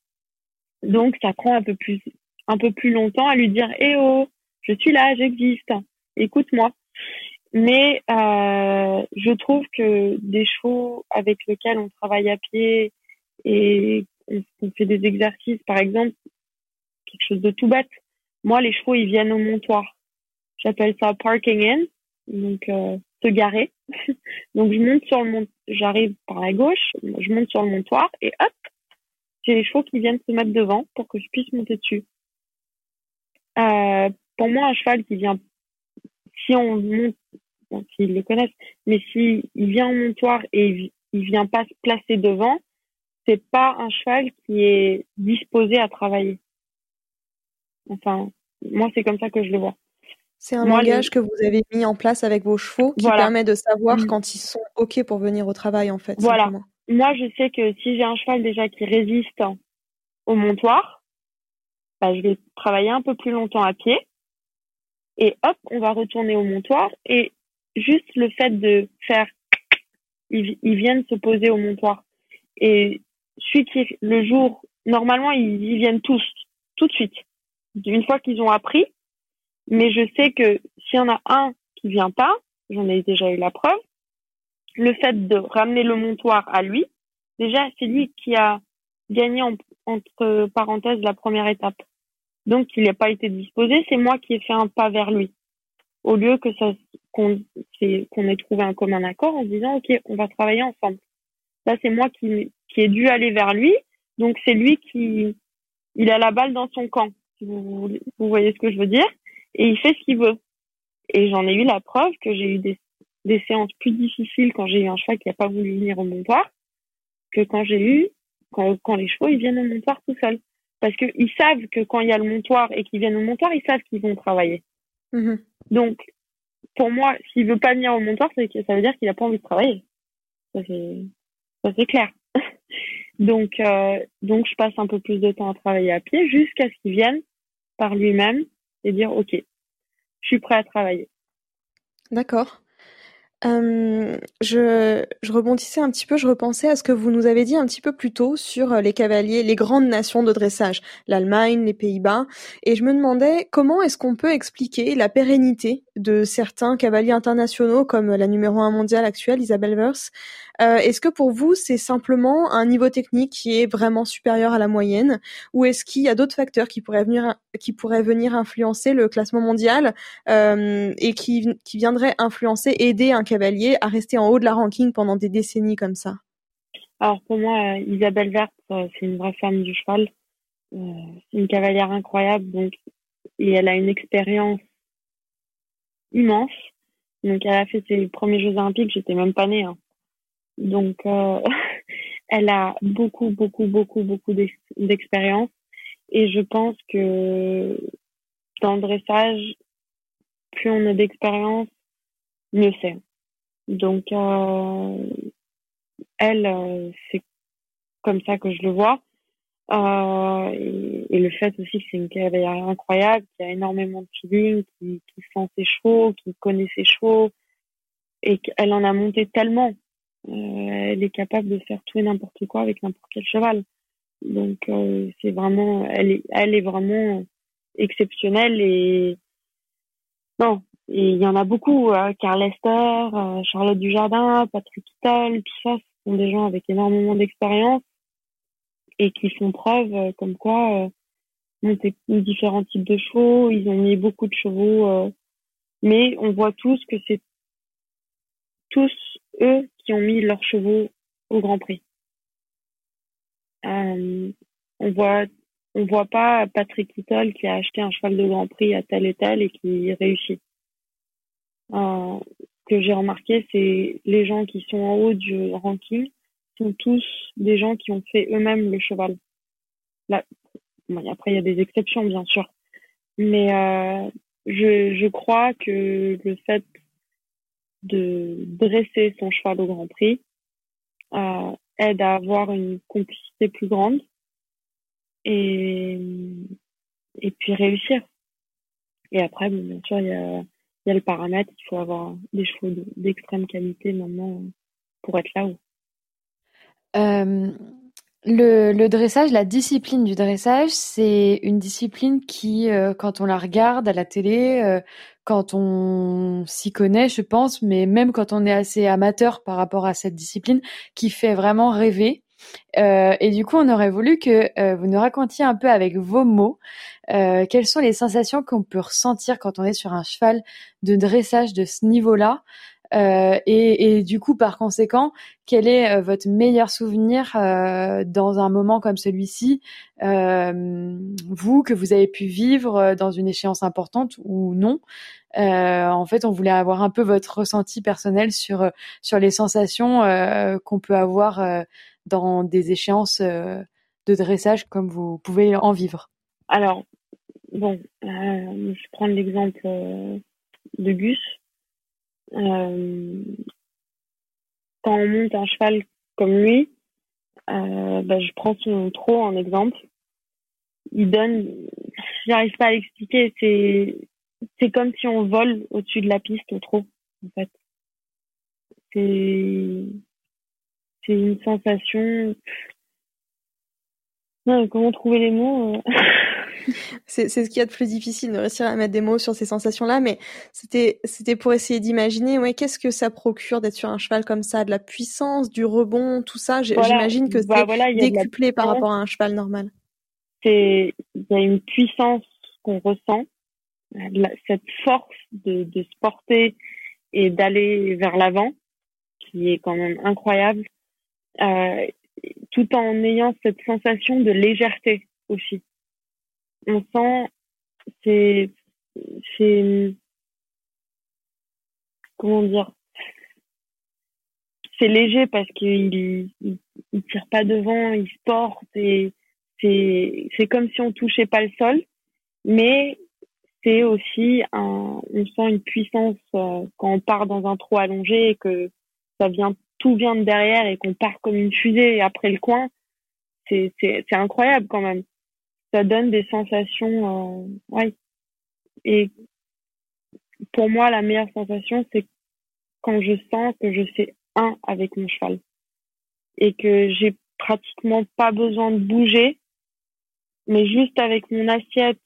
Donc ça prend un peu plus, un peu plus longtemps à lui dire eh oh, je suis là, j'existe, écoute-moi. Mais euh, je trouve que des chevaux avec lesquels on travaille à pied et on fait des exercices, par exemple, quelque chose de tout bête. Moi, les chevaux, ils viennent au montoir. J'appelle ça parking in, donc euh, se garer. *laughs* donc je monte sur le mont, j'arrive par la gauche, je monte sur le montoir et hop, j'ai les chevaux qui viennent se mettre devant pour que je puisse monter dessus. Euh, pour moi, un cheval qui vient si on monte, s'ils le connaissent, mais s'il il vient en montoir et il vient pas se placer devant, c'est pas un cheval qui est disposé à travailler. Enfin, moi, c'est comme ça que je le vois. C'est un langage que vous avez mis en place avec vos chevaux qui permet de savoir mm. quand ils sont OK pour venir au travail, en fait. Voilà. Moi, je sais que si j'ai un cheval déjà qui résiste au montoir, bah, je vais travailler un peu plus longtemps à pied. Et hop, on va retourner au montoir. Et juste le fait de faire, ils, viennent se poser au montoir. Et celui qui, le jour, normalement, ils y viennent tous, tout de suite une fois qu'ils ont appris. Mais je sais que s'il y en a un qui vient pas, j'en ai déjà eu la preuve, le fait de ramener le montoir à lui, déjà c'est lui qui a gagné entre parenthèses la première étape. Donc il n'a pas été disposé, c'est moi qui ai fait un pas vers lui. Au lieu que ça qu'on qu'on ait trouvé un commun accord en disant ok on va travailler ensemble. Là c'est moi qui qui ai dû aller vers lui, donc c'est lui qui il a la balle dans son camp vous, vous voyez ce que je veux dire, et il fait ce qu'il veut. Et j'en ai eu la preuve que j'ai eu des, des séances plus difficiles quand j'ai eu un cheval qui n'a pas voulu venir au montoir que quand j'ai eu quand, quand les chevaux ils viennent au montoir tout seuls. Parce qu'ils savent que quand il y a le montoir et qu'ils viennent au montoir, ils savent qu'ils vont travailler. Mm-hmm. Donc, pour moi, s'il veut pas venir au montoir, c'est que ça veut dire qu'il a pas envie de travailler. Ça c'est, clair. *laughs* donc, euh, donc je passe un peu plus de temps à travailler à pied jusqu'à ce qu'ils viennent par lui-même et dire ok, je suis prêt à travailler. D'accord. Euh, je, je, rebondissais un petit peu, je repensais à ce que vous nous avez dit un petit peu plus tôt sur euh, les cavaliers, les grandes nations de dressage, l'Allemagne, les Pays-Bas, et je me demandais comment est-ce qu'on peut expliquer la pérennité de certains cavaliers internationaux comme la numéro un mondiale actuelle, Isabelle Wurst. Euh, est-ce que pour vous c'est simplement un niveau technique qui est vraiment supérieur à la moyenne, ou est-ce qu'il y a d'autres facteurs qui pourraient venir, qui pourraient venir influencer le classement mondial et qui, qui viendraient influencer, aider un cavalier à rester en haut de la ranking pendant des décennies comme ça? Alors pour moi, euh, Isabelle Verte, euh, c'est une vraie femme du cheval. Euh, une cavalière incroyable, donc et elle a une expérience immense. Donc elle a fait ses premiers Jeux Olympiques, j'étais même pas née. Hein. Donc *laughs* elle a beaucoup, beaucoup, beaucoup, beaucoup d'expérience. Et je pense que dans le dressage, plus on a d'expérience, mieux c'est. Donc, euh, elle, euh, c'est comme ça que je le vois. Euh, et, le fait aussi que c'est une cavalière incroyable, qui a énormément de feeling, qui, sent ses chevaux, qui connaît ses chevaux, et qu'elle en a monté tellement. Euh, elle est capable de faire tout et n'importe quoi avec n'importe quel cheval. Donc euh, c'est vraiment, elle est, elle vraiment exceptionnelle et non, il y en a beaucoup, euh, Carl Lester, Charlotte Dujardin, Patrick Kittel, tout ça, ce sont des gens avec énormément d'expérience et qui font preuve euh, comme quoi euh, différents types de chevaux, ils ont mis beaucoup de chevaux, mais on voit tous que c'est tous eux qui ont mis leurs chevaux au Grand Prix. on voit on voit pas Patrick Kittel qui a acheté un cheval de Grand Prix à tel et tel et qui réussit euh, que j'ai remarqué, c'est les gens qui sont en haut du ranking sont tous des gens qui ont fait eux-mêmes le cheval. Là, après, il y a des exceptions, bien sûr. Mais euh, je, crois que le fait de dresser son cheval au Grand Prix euh, aide à avoir une complicité plus grande et, puis réussir. Et après, bien sûr, il y a y a le paramètre, il faut avoir des chevaux d'extrême qualité maintenant pour être là-haut. Euh, le, dressage, la discipline du dressage, c'est une discipline qui, euh, quand on la regarde à la télé, euh, quand on s'y connaît, je pense, mais même quand on est assez amateur par rapport à cette discipline, qui fait vraiment rêver. Et du coup, on aurait voulu que vous nous racontiez un peu avec vos mots quelles sont les sensations qu'on peut ressentir quand on est sur un cheval de dressage de ce niveau-là. Et, et, du coup, par conséquent, quel est votre meilleur souvenir dans un moment comme celui-ci, vous que vous avez pu vivre dans une échéance importante ou non? En fait, on voulait avoir un peu votre ressenti personnel sur sur les sensations qu'on peut avoir dans des échéances de dressage comme vous pouvez en vivre. Alors, bon, euh, je prends l'exemple euh, de Gus. Euh, quand on monte un cheval comme lui, bah, je prends son trot en exemple. Il donne, j'arrive pas à l'expliquer, c'est c'est comme si on vole au-dessus de la piste au trot, en fait. C'est c'est une sensation. Non, comment trouver les mots *laughs* c'est ce qu'il y a de plus difficile de réussir à mettre des mots sur ces sensations-là, mais c'était c'était pour essayer d'imaginer, ouais, qu'est-ce que ça procure d'être sur un cheval comme ça, de la puissance, du rebond, tout ça. J'imagine que bah, c'est décuplé par rapport à un cheval normal. C'est il y a une puissance qu'on ressent, cette force de, de se porter et d'aller vers l'avant, qui est quand même incroyable, euh, tout en ayant cette sensation de légèreté aussi on sent c'est c'est comment dire c'est léger parce qu'il il, tire pas devant, il se porte et c'est c'est comme si on touchait pas le sol, mais c'est aussi un on sent une puissance euh, quand on part dans un trou allongé et que ça vient tout vient de derrière et qu'on part comme une fusée après le coin, c'est c'est c'est incroyable quand même ça donne des sensations. Euh, ouais. Et pour moi, la meilleure sensation, c'est quand je sens que je fais un avec mon cheval et que j'ai pratiquement pas besoin de bouger, mais juste avec mon assiette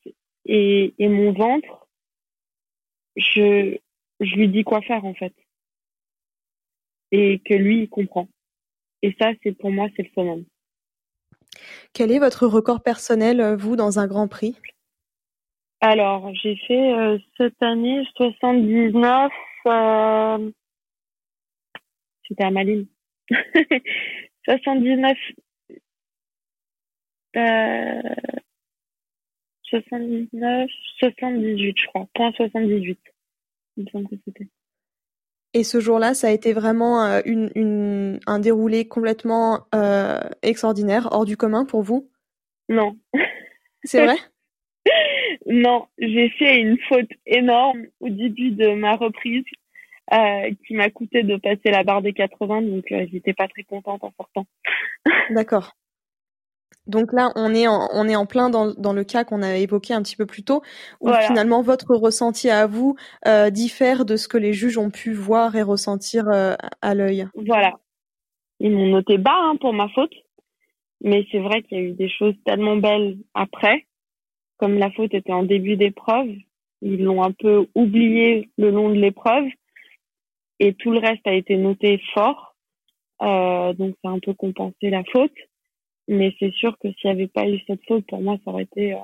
et, mon ventre, je, je lui dis quoi faire en fait. Et que lui, il comprend. Et ça, c'est pour moi, c'est le summum. Quel est votre record personnel, euh, vous, dans un Grand Prix? Alors, j'ai fait euh, cette année 79. Euh... C'était à Malines. *laughs* 79. Euh... 79, 78, je crois. Point 78. Il me semble que c'était. Et ce jour-là, ça a été vraiment euh, une, une, un déroulé complètement euh, extraordinaire, hors du commun pour vous? Non. C'est vrai? *laughs* Non, j'ai fait une faute énorme au début de ma reprise euh, qui m'a coûté de passer la barre des 80, donc euh, j'étais pas très contente en sortant. *laughs* D'accord. Donc là, on est en, on est en plein dans, dans le cas qu'on a évoqué un petit peu plus tôt, où finalement votre ressenti à vous euh, diffère de ce que les juges ont pu voir et ressentir euh, à l'œil. Voilà. Ils m'ont noté bas hein, pour ma faute, mais c'est vrai qu'il y a eu des choses tellement belles après, comme la faute était en début d'épreuve, ils l'ont un peu oublié le long de l'épreuve, et tout le reste a été noté fort, euh, donc ça a un peu compensé la faute. Mais c'est sûr que s'il n'y avait pas eu cette faute, pour moi, ça aurait été euh,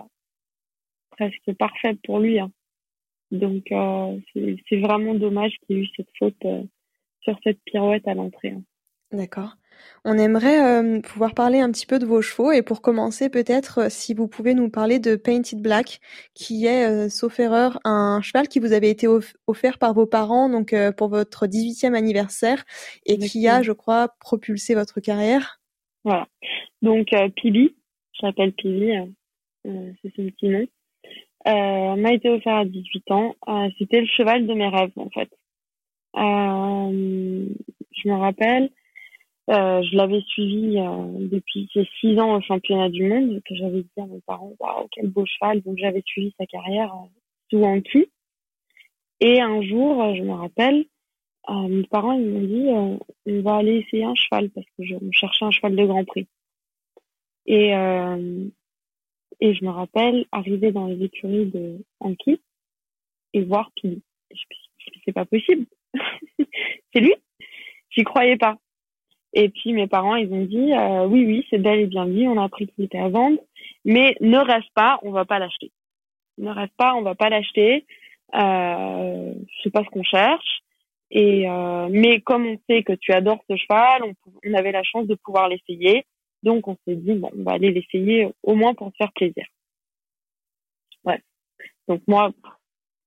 presque parfait pour lui. Hein. Donc, euh, c'est vraiment dommage qu'il y ait eu cette faute euh, sur cette pirouette à l'entrée. Hein. D'accord. On aimerait pouvoir parler un petit peu de vos chevaux et pour commencer peut-être si vous pouvez nous parler de Painted Black qui est sauf erreur un cheval qui vous avait été offert par vos parents donc pour votre 18e anniversaire et qui a je crois propulsé votre carrière. Voilà. Donc euh, Pibi, je l'appelle Pibi, euh, euh, c'est son petit nom, euh, m'a été offert à 18 ans. Euh, C'était le cheval de mes rêves en fait. Euh, je me rappelle, je l'avais suivi depuis ses 6 ans au championnat du monde, que j'avais dit à mes parents, waouh, quel beau cheval. Donc j'avais suivi sa carrière sous Anki. Et un jour, je me rappelle, euh, mes parents ils m'ont dit euh, on va aller essayer un cheval parce que je on cherchait un cheval de Grand Prix. Et euh, et je me rappelle arriver dans les écuries de Anki et voir Pili. C'est pas possible. *laughs* c'est lui. J'y croyais pas. Et puis mes parents ils ont dit euh, oui oui c'est bel et bien lui on a appris qu'il était à vendre mais ne reste pas on va pas l'acheter. Ne reste pas on va pas l'acheter. Euh, sais pas ce qu'on cherche Et euh, mais comme on sait que tu adores ce cheval, on, avait la chance de pouvoir l'essayer. Donc on s'est dit bon, on va aller l'essayer au moins pour se faire plaisir. Ouais. Donc moi,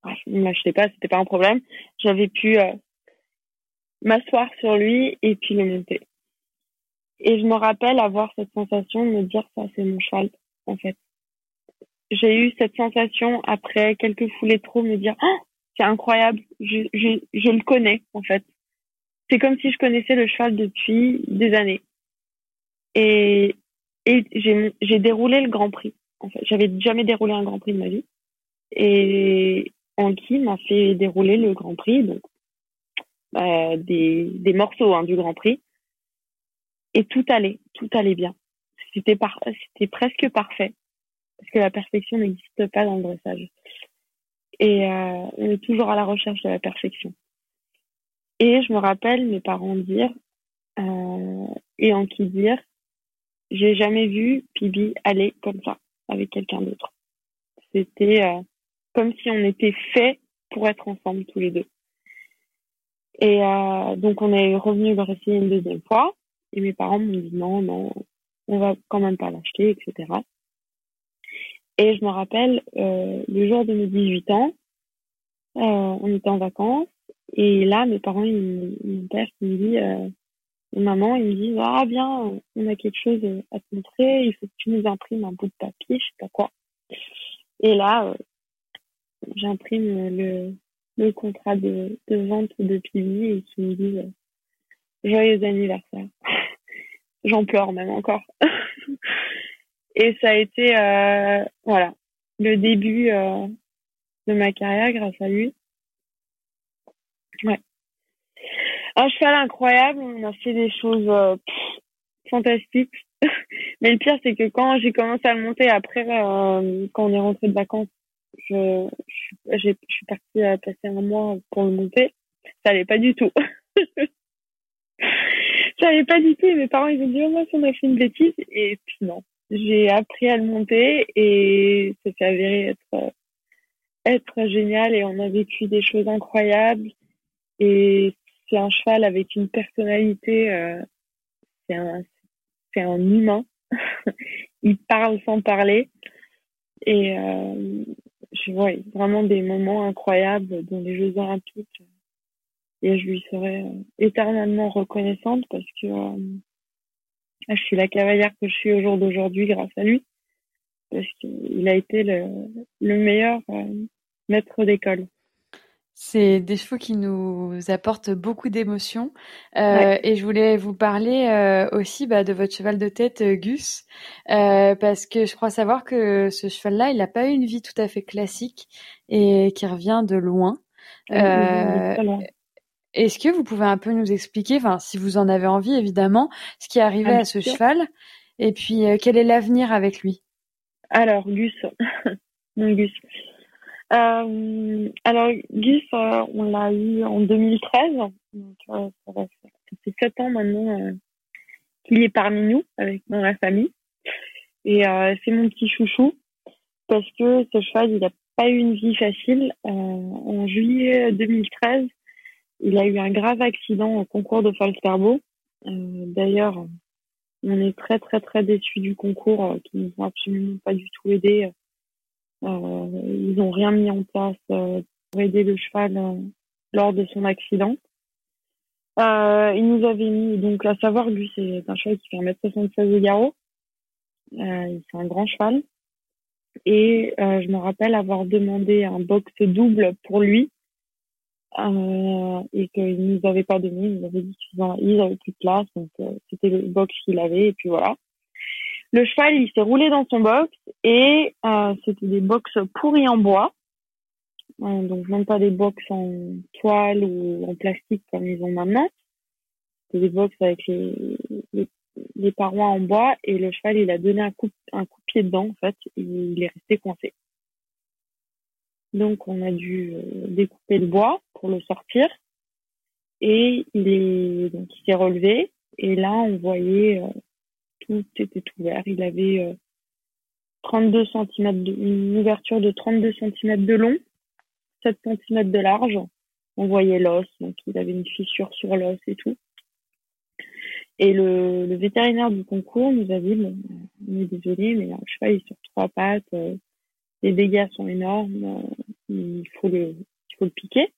je ne m'achetais pas, c'était pas un problème. J'avais pu euh, m'asseoir sur lui et puis le monter. Et je me rappelle avoir cette sensation de me dire ça c'est mon cheval en fait. J'ai eu cette sensation après quelques foulées trop me dire oh, c'est incroyable, je, le connais en fait. C'est comme si je connaissais le cheval depuis des années. Et, j'ai, déroulé le Grand Prix. En fait, j'avais jamais déroulé un Grand Prix de ma vie. Et Anki m'a fait dérouler le Grand Prix, donc des, des morceaux hein, du Grand Prix. Et tout allait, tout allait bien. C'était par, c'était presque parfait parce que la perfection n'existe pas dans le dressage. Et euh, toujours à la recherche de la perfection. Et je me rappelle mes parents dire euh, et en qui dire, j'ai jamais vu Pibi aller comme ça avec quelqu'un d'autre. C'était euh, comme si on était fait pour être ensemble tous les deux. Et euh, donc on est revenu le réciter une deuxième fois et mes parents m'ont dit non, non, on va quand même pas l'acheter, etc. Et je me rappelle, euh, le jour de mes 18 ans, euh, on était en vacances. Et là, mes parents, ils, mon père qui me dit, euh, maman, il me dit, ah bien, on a quelque chose à te montrer, il faut que tu nous imprimes un bout de papier, je sais pas quoi. Et là, euh, j'imprime le, le contrat de, de vente de Pibi et qui me dit, joyeux anniversaire. J'en pleure même encore. *laughs* Et ça a été, euh, voilà, le début euh, de ma carrière grâce à lui. Ouais. Un cheval incroyable, on a fait des choses euh, fantastiques. *laughs* Mais le pire, c'est que quand j'ai commencé à le monter après, euh, quand on est rentré de vacances, je, je, je suis partie à passer un mois pour le monter. Ça allait pas du tout. *laughs* ça allait pas du tout. Et mes parents, ils ont dit, oh, moi, on a fait une bêtise. Et puis non, j'ai appris à le monter et ça s'est avéré être être génial et on a vécu des choses incroyables. Et c'est un cheval avec une personnalité euh, c'est un un humain. *laughs* Il parle sans parler. Et euh, je vois vraiment des moments incroyables dans les Jeux Olympiques. Et je lui serai éternellement reconnaissante parce que euh, je suis la cavalière que je suis au jour d'aujourd'hui grâce à lui, parce qu'il a été le, le meilleur euh, maître d'école. C'est des chevaux qui nous apportent beaucoup d'émotions. Euh, ouais. Et je voulais vous parler euh, aussi bah, de votre cheval de tête, Gus, euh, parce que je crois savoir que ce cheval-là, il n'a pas eu une vie tout à fait classique et qui revient de loin. Est-ce que vous pouvez un peu nous expliquer, enfin, si vous en avez envie, évidemment, ce qui est arrivé ah, à ce sûr. cheval et puis euh, quel est l'avenir avec lui? Alors, Gus, *laughs* mon Gus. Euh, alors, Gus, euh, on l'a eu en 2013. Donc, ça, va, ça fait sept ans maintenant qu'il est parmi nous, avec dans la famille. Et euh, c'est mon petit chouchou parce que ce cheval, il n'a pas eu une vie facile. en juillet 2013, il a eu un grave accident au concours de Falsterbo. Euh, D'ailleurs, on est très très très déçus du concours euh, qui nous ont absolument pas du tout aidé. Euh, ils ont rien mis en place pour aider le cheval lors de son accident. Ils nous avaient mis, donc à savoir, lui, c'est un cheval qui fait 1m76 de garrot. c'est un grand cheval. Et je me rappelle avoir demandé un box double pour lui euh, et qu'ils nous avaient pas donné, ils nous avaient dit qu'ils avaient plus de place, donc euh, c'était le box qu'il avait et puis voilà. Le cheval, il s'est roulé dans son box et euh, c'était des box pourris en bois, euh, donc même pas des box en toile ou en plastique comme ils ont maintenant. C'était des box avec les, les, les, parois en bois et le cheval, il a donné un coup un coup de pied dedans en fait, il est resté coincé. Donc, on a dû euh, découper le bois pour le sortir. Et il s'est relevé. Et là, on voyait, euh, tout était ouvert. Il avait euh, 32 cm de, une ouverture de 32 cm de long, 7 cm de large. on voyait l'os, donc il avait une fissure sur l'os et tout. Et le, vétérinaire du concours nous a dit, bon, on est désolé, mais le cheval est sur trois pattes, euh, les dégâts sont énormes, euh, il faut le, piquer.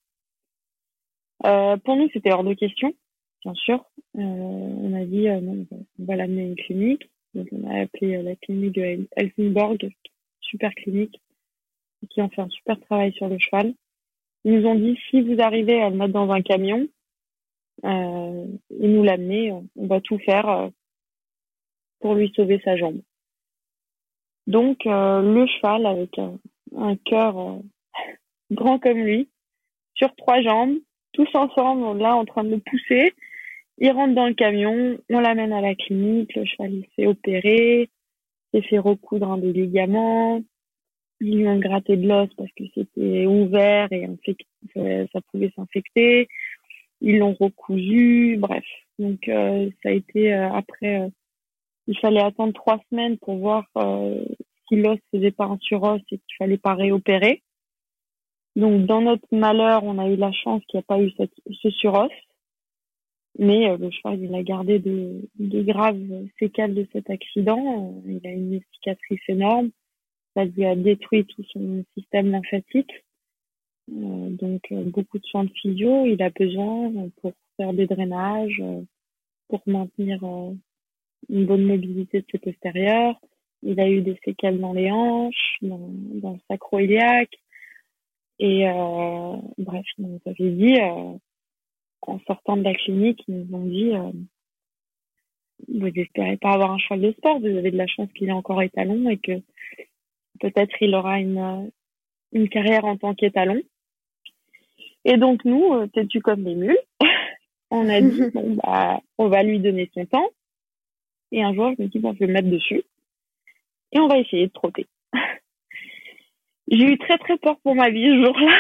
Euh, pour nous, c'était hors de question, bien sûr. Euh, on a dit, non, on va l'amener à une clinique. Donc, on a appelé la clinique de Helsingborg, super clinique, qui ont fait un super travail sur le cheval. Ils nous ont dit, si vous arrivez à le mettre dans un camion, et nous l'amener, on va tout faire pour lui sauver sa jambe. Donc euh, le cheval avec un, un cœur euh, *laughs* grand comme lui, sur trois jambes, tous ensemble, là en train de le pousser. Il rentre dans le camion, on l'amène à la clinique, le cheval il s'est opéré, s'est fait recoudre un des ligaments, ils lui ont gratté de l'os parce que c'était ouvert et ça pouvait s'infecter ils l'ont recousu, bref. Donc euh, ça a été euh, après, euh, il fallait attendre trois semaines pour voir si l'os faisait pas un suros et qu'il fallait pas réopérer. Donc dans notre malheur, on a eu la chance qu'il n'y a pas eu ce suros, mais le cheval il a gardé de, graves séquelles de cet accident. il a une cicatrice énorme, ça lui a détruit tout son système lymphatique. Euh, donc euh, beaucoup de soins de physio, il a besoin pour faire des drainages, euh, pour maintenir une bonne mobilité de ses postérieurs. Il a eu des séquelles dans les hanches, dans, dans le sacro-iliaque. Et euh, bref, ils nous avaient dit, en sortant de la clinique, ils nous ont dit, vous n'espérez pas avoir un cheval de sport, vous avez de la chance qu'il est encore étalon et que peut-être il aura une, une carrière en tant qu'étalon. Et donc nous, euh, têtu comme des mules, *laughs* on a dit *laughs* bon bah on va lui donner son temps. Et un jour, je me dis bon, je vais le mettre dessus et on va essayer de trotter. *laughs* J'ai eu très très peur pour ma vie ce jour-là.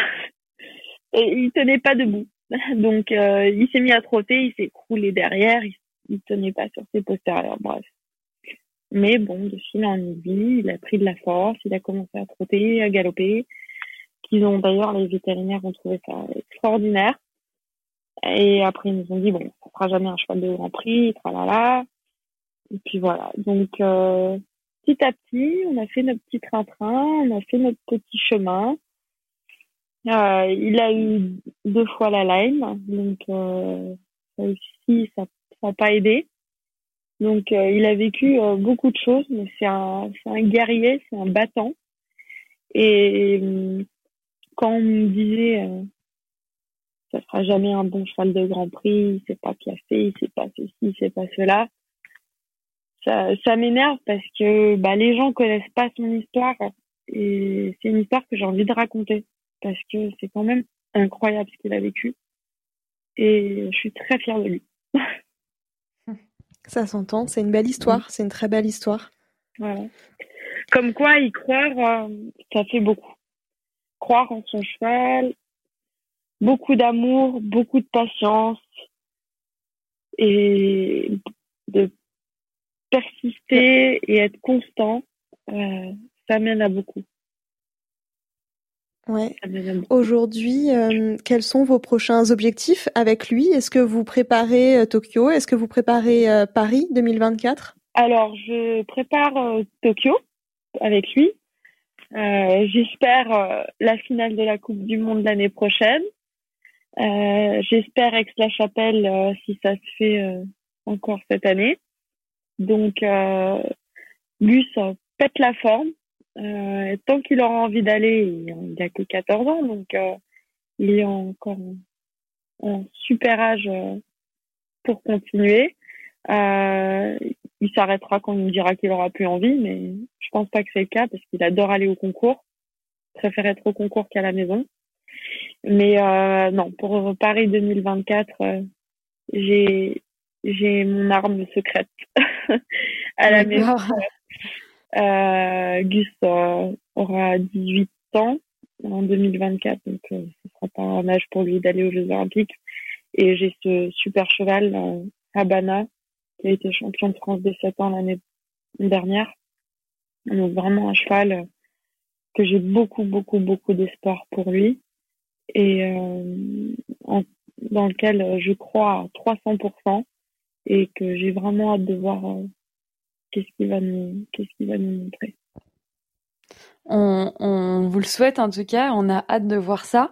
*laughs* Et il tenait pas debout. *laughs* Donc euh, il s'est mis à trotter, il s'est croulé derrière, il, il tenait pas sur ses postérieurs, bref. Mais bon, de fil en aiguille, il a pris de la force, il a commencé à trotter, à galoper qu'ils ont d'ailleurs, les vétérinaires ont trouvé ça extraordinaire. Et après, ils nous ont dit, bon, ça fera jamais un cheval de Grand Prix, tralala. Et puis voilà. Donc, euh, petit à petit, on a fait notre petit train-train, on a fait notre petit chemin. Euh, il a eu deux fois la Lyme, donc euh, ça aussi, ça n'a pas aidé. Donc, il a vécu beaucoup de choses, mais c'est un, un guerrier, c'est un battant. Et quand on me disait ça sera jamais un bon cheval de Grand Prix, il sait pas fait, il sait pas ceci, il sait pas cela, ça, ça m'énerve parce que bah, les gens connaissent pas son histoire et c'est une histoire que j'ai envie de raconter parce que c'est quand même incroyable ce qu'il a vécu et je suis très fière de lui. ça s'entend, c'est une belle histoire, c'est une très belle histoire. Voilà. Comme quoi, y croire, euh, ça fait beaucoup croire en son cheval, beaucoup d'amour, beaucoup de patience et de persister et être constant, euh, ça mène à beaucoup. Ouais. Aujourd'hui, euh, quels sont vos prochains objectifs avec lui? Est-ce que vous préparez euh, Tokyo? Est-ce que vous préparez Paris 2024 Alors, je prépare Tokyo avec lui. Euh, j'espère euh, la finale de la Coupe du Monde l'année prochaine. Euh, j'espère Aix-la-Chapelle si ça se fait encore cette année. Donc, Gus pète la forme. tant qu'il aura envie d'aller, il n'a que 14 ans, donc il est encore en super âge pour continuer. Euh, il s'arrêtera quand il me dira qu'il aura plus envie, mais je pense pas que c'est le cas parce qu'il adore aller au concours. Préfère être au concours qu'à la maison. Mais euh, non, pour Paris 2024, euh, j'ai j'ai mon arme secrète *laughs* à la maison. Euh, Gus euh, aura 18 ans en 2024, donc euh, ce sera pas un âge pour lui d'aller aux Jeux Olympiques. Et j'ai ce super cheval, Habana, qui a été champion de France des 7 ans l'année dernière. Donc vraiment un cheval que j'ai beaucoup, beaucoup, beaucoup d'espoir pour lui. et dans lequel je crois à 300% et que j'ai vraiment hâte de voir qu'est-ce qu'il va nous qu'est-ce qu'il va nous montrer. On, on, vous le souhaite en tout cas, on a hâte de voir ça.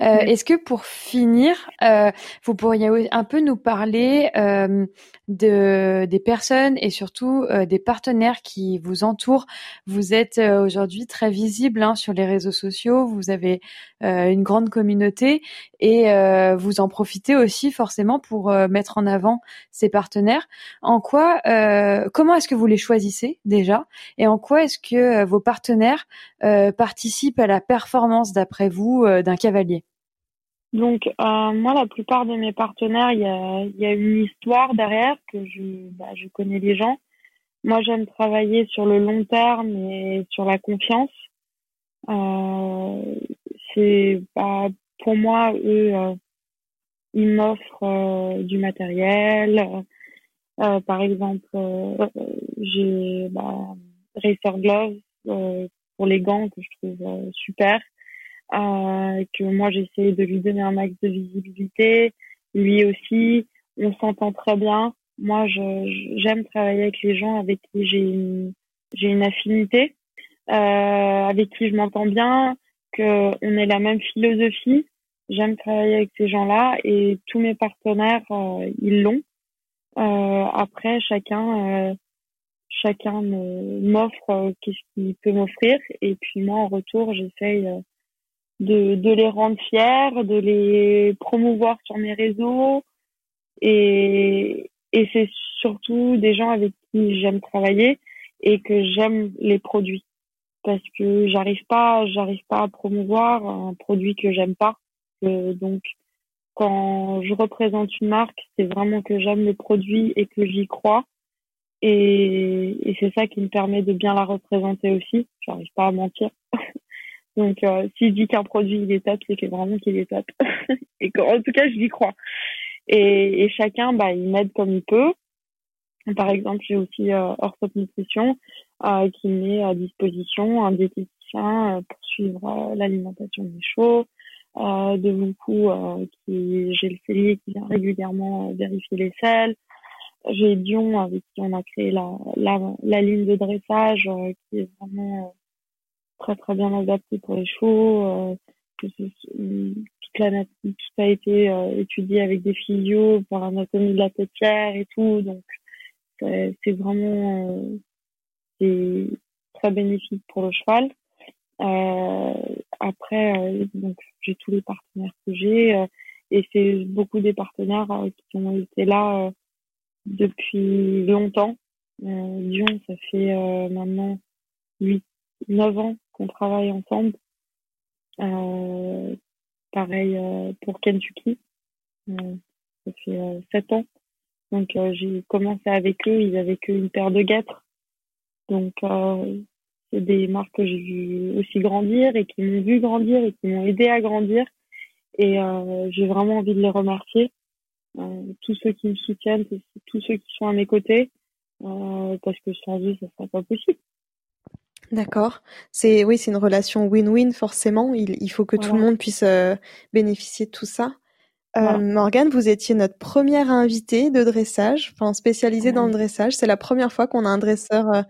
Euh, Est-ce que pour finir, euh, vous pourriez un peu nous parler euh, de, des personnes et surtout euh, des partenaires qui vous entourent. Vous êtes euh, aujourd'hui très visible hein, sur les réseaux sociaux, vous avez euh, une grande communauté et vous en profitez aussi forcément pour mettre en avant ces partenaires. En quoi, comment est-ce que vous les choisissez déjà? Et en quoi est-ce que vos partenaires euh, participe à la performance, d'après vous, d'un cavalier? Donc euh, moi, la plupart de mes partenaires, il y a, y a, une histoire derrière que je, bah, je connais les gens. Moi, j'aime travailler sur le long terme et sur la confiance. c'est bah, pour moi, eux, ils m'offrent du matériel. par exemple, j'ai bah, Racer Gloves pour les gants que je trouve euh, super. Euh, que moi j'essaie de lui donner un max de visibilité. Lui aussi, on s'entend très bien. Moi, j'aime travailler avec les gens avec qui j'ai une, j'ai une affinité, euh, avec qui je m'entends bien, que on ait la même philosophie. J'aime travailler avec ces gens-là et tous mes partenaires, euh, ils l'ont. Après, chacun chacun m'offre qu'est-ce qu'il peut m'offrir et puis moi en retour j'essaye de, de les rendre fiers, de les promouvoir sur mes réseaux et, et c'est surtout des gens avec qui j'aime travailler et que j'aime les produits parce que j'arrive pas j'arrive pas à promouvoir un produit que j'aime pas donc quand je représente une marque c'est vraiment que j'aime le produit et que j'y crois et, et c'est ça qui me permet de bien la représenter aussi. J'arrive pas à mentir. *laughs* Donc, euh, si je qu'un produit il est top, c'est que vraiment qu'il est *laughs* top. et en tout cas, je crois. Et, et chacun, bah, il m'aide comme il peut. Par exemple, j'ai aussi euh, Nutrition euh, qui met à disposition un diététicien euh, pour suivre euh, l'alimentation des chevaux. Euh, de beaucoup qui j'ai le cellier qui vient régulièrement vérifier les selles j'ai Dion avec qui on a créé la, la, la ligne de dressage qui est vraiment très très bien adaptée pour les chevaux. Euh, que toute, la, tout a été étudié avec des physios pour l'anatomie de la têtière et tout. Donc c'est vraiment c'est très bénéfique pour le cheval. après, donc j'ai tous les partenaires que j'ai et c'est beaucoup des partenaires qui ont été là depuis longtemps. Euh, Lyon, ça fait euh, maintenant 8, 9 ans qu'on travaille ensemble. Euh, pareil euh, pour Kentucky. Euh, ça fait 7 ans. Donc j'ai commencé avec eux, ils avaient qu'une paire de guêtres. Donc c'est des marques que j'ai vu aussi grandir et qui m'ont vu grandir et qui m'ont aidé à grandir. Et j'ai vraiment envie de les remercier tous ceux qui me soutiennent, tous ceux qui sont à mes côtés, parce que sans eux, ça serait pas possible. D'accord. C'est oui, c'est une relation win-win forcément. Il, il faut que tout le monde puisse euh, bénéficier de tout ça. Euh, Morgane, vous étiez notre première invitée de dressage, enfin spécialisée dans le dressage. C'est la première fois qu'on a un dresseur euh,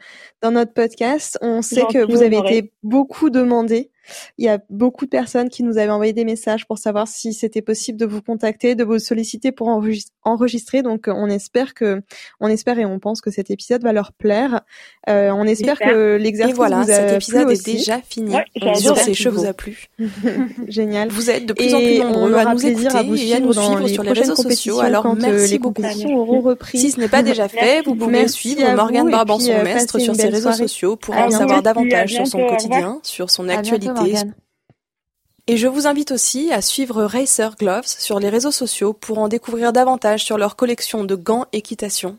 dans notre podcast. On sait que vous avez été beaucoup demandé il y a beaucoup de personnes qui nous avaient envoyé des messages pour savoir si c'était possible de vous contacter, de vous solliciter pour enregistrer. Donc, on espère que, on espère et on pense que cet épisode va leur plaire. Euh, on espère que l'exercice voilà, vous a cet épisode est déjà fini. Ouais, J'espère que vous a plu. *laughs* Génial. Vous êtes de plus en plus nombreux à nous écouter à vous et à nous suivre sur les réseaux sociaux. Alors quand merci les beaucoup. auront repris. Si ce n'est pas déjà fait, vous pouvez suivre Morgane Barbanson-Mestre sur ses réseaux sociaux pour en savoir davantage sur son quotidien, sur son actualité et je vous invite aussi à suivre Racer Gloves sur les réseaux sociaux pour en découvrir davantage sur leur collection de gants équitation.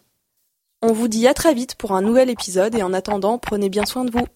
On vous dit à très vite pour un nouvel épisode et en attendant, prenez bien soin de vous.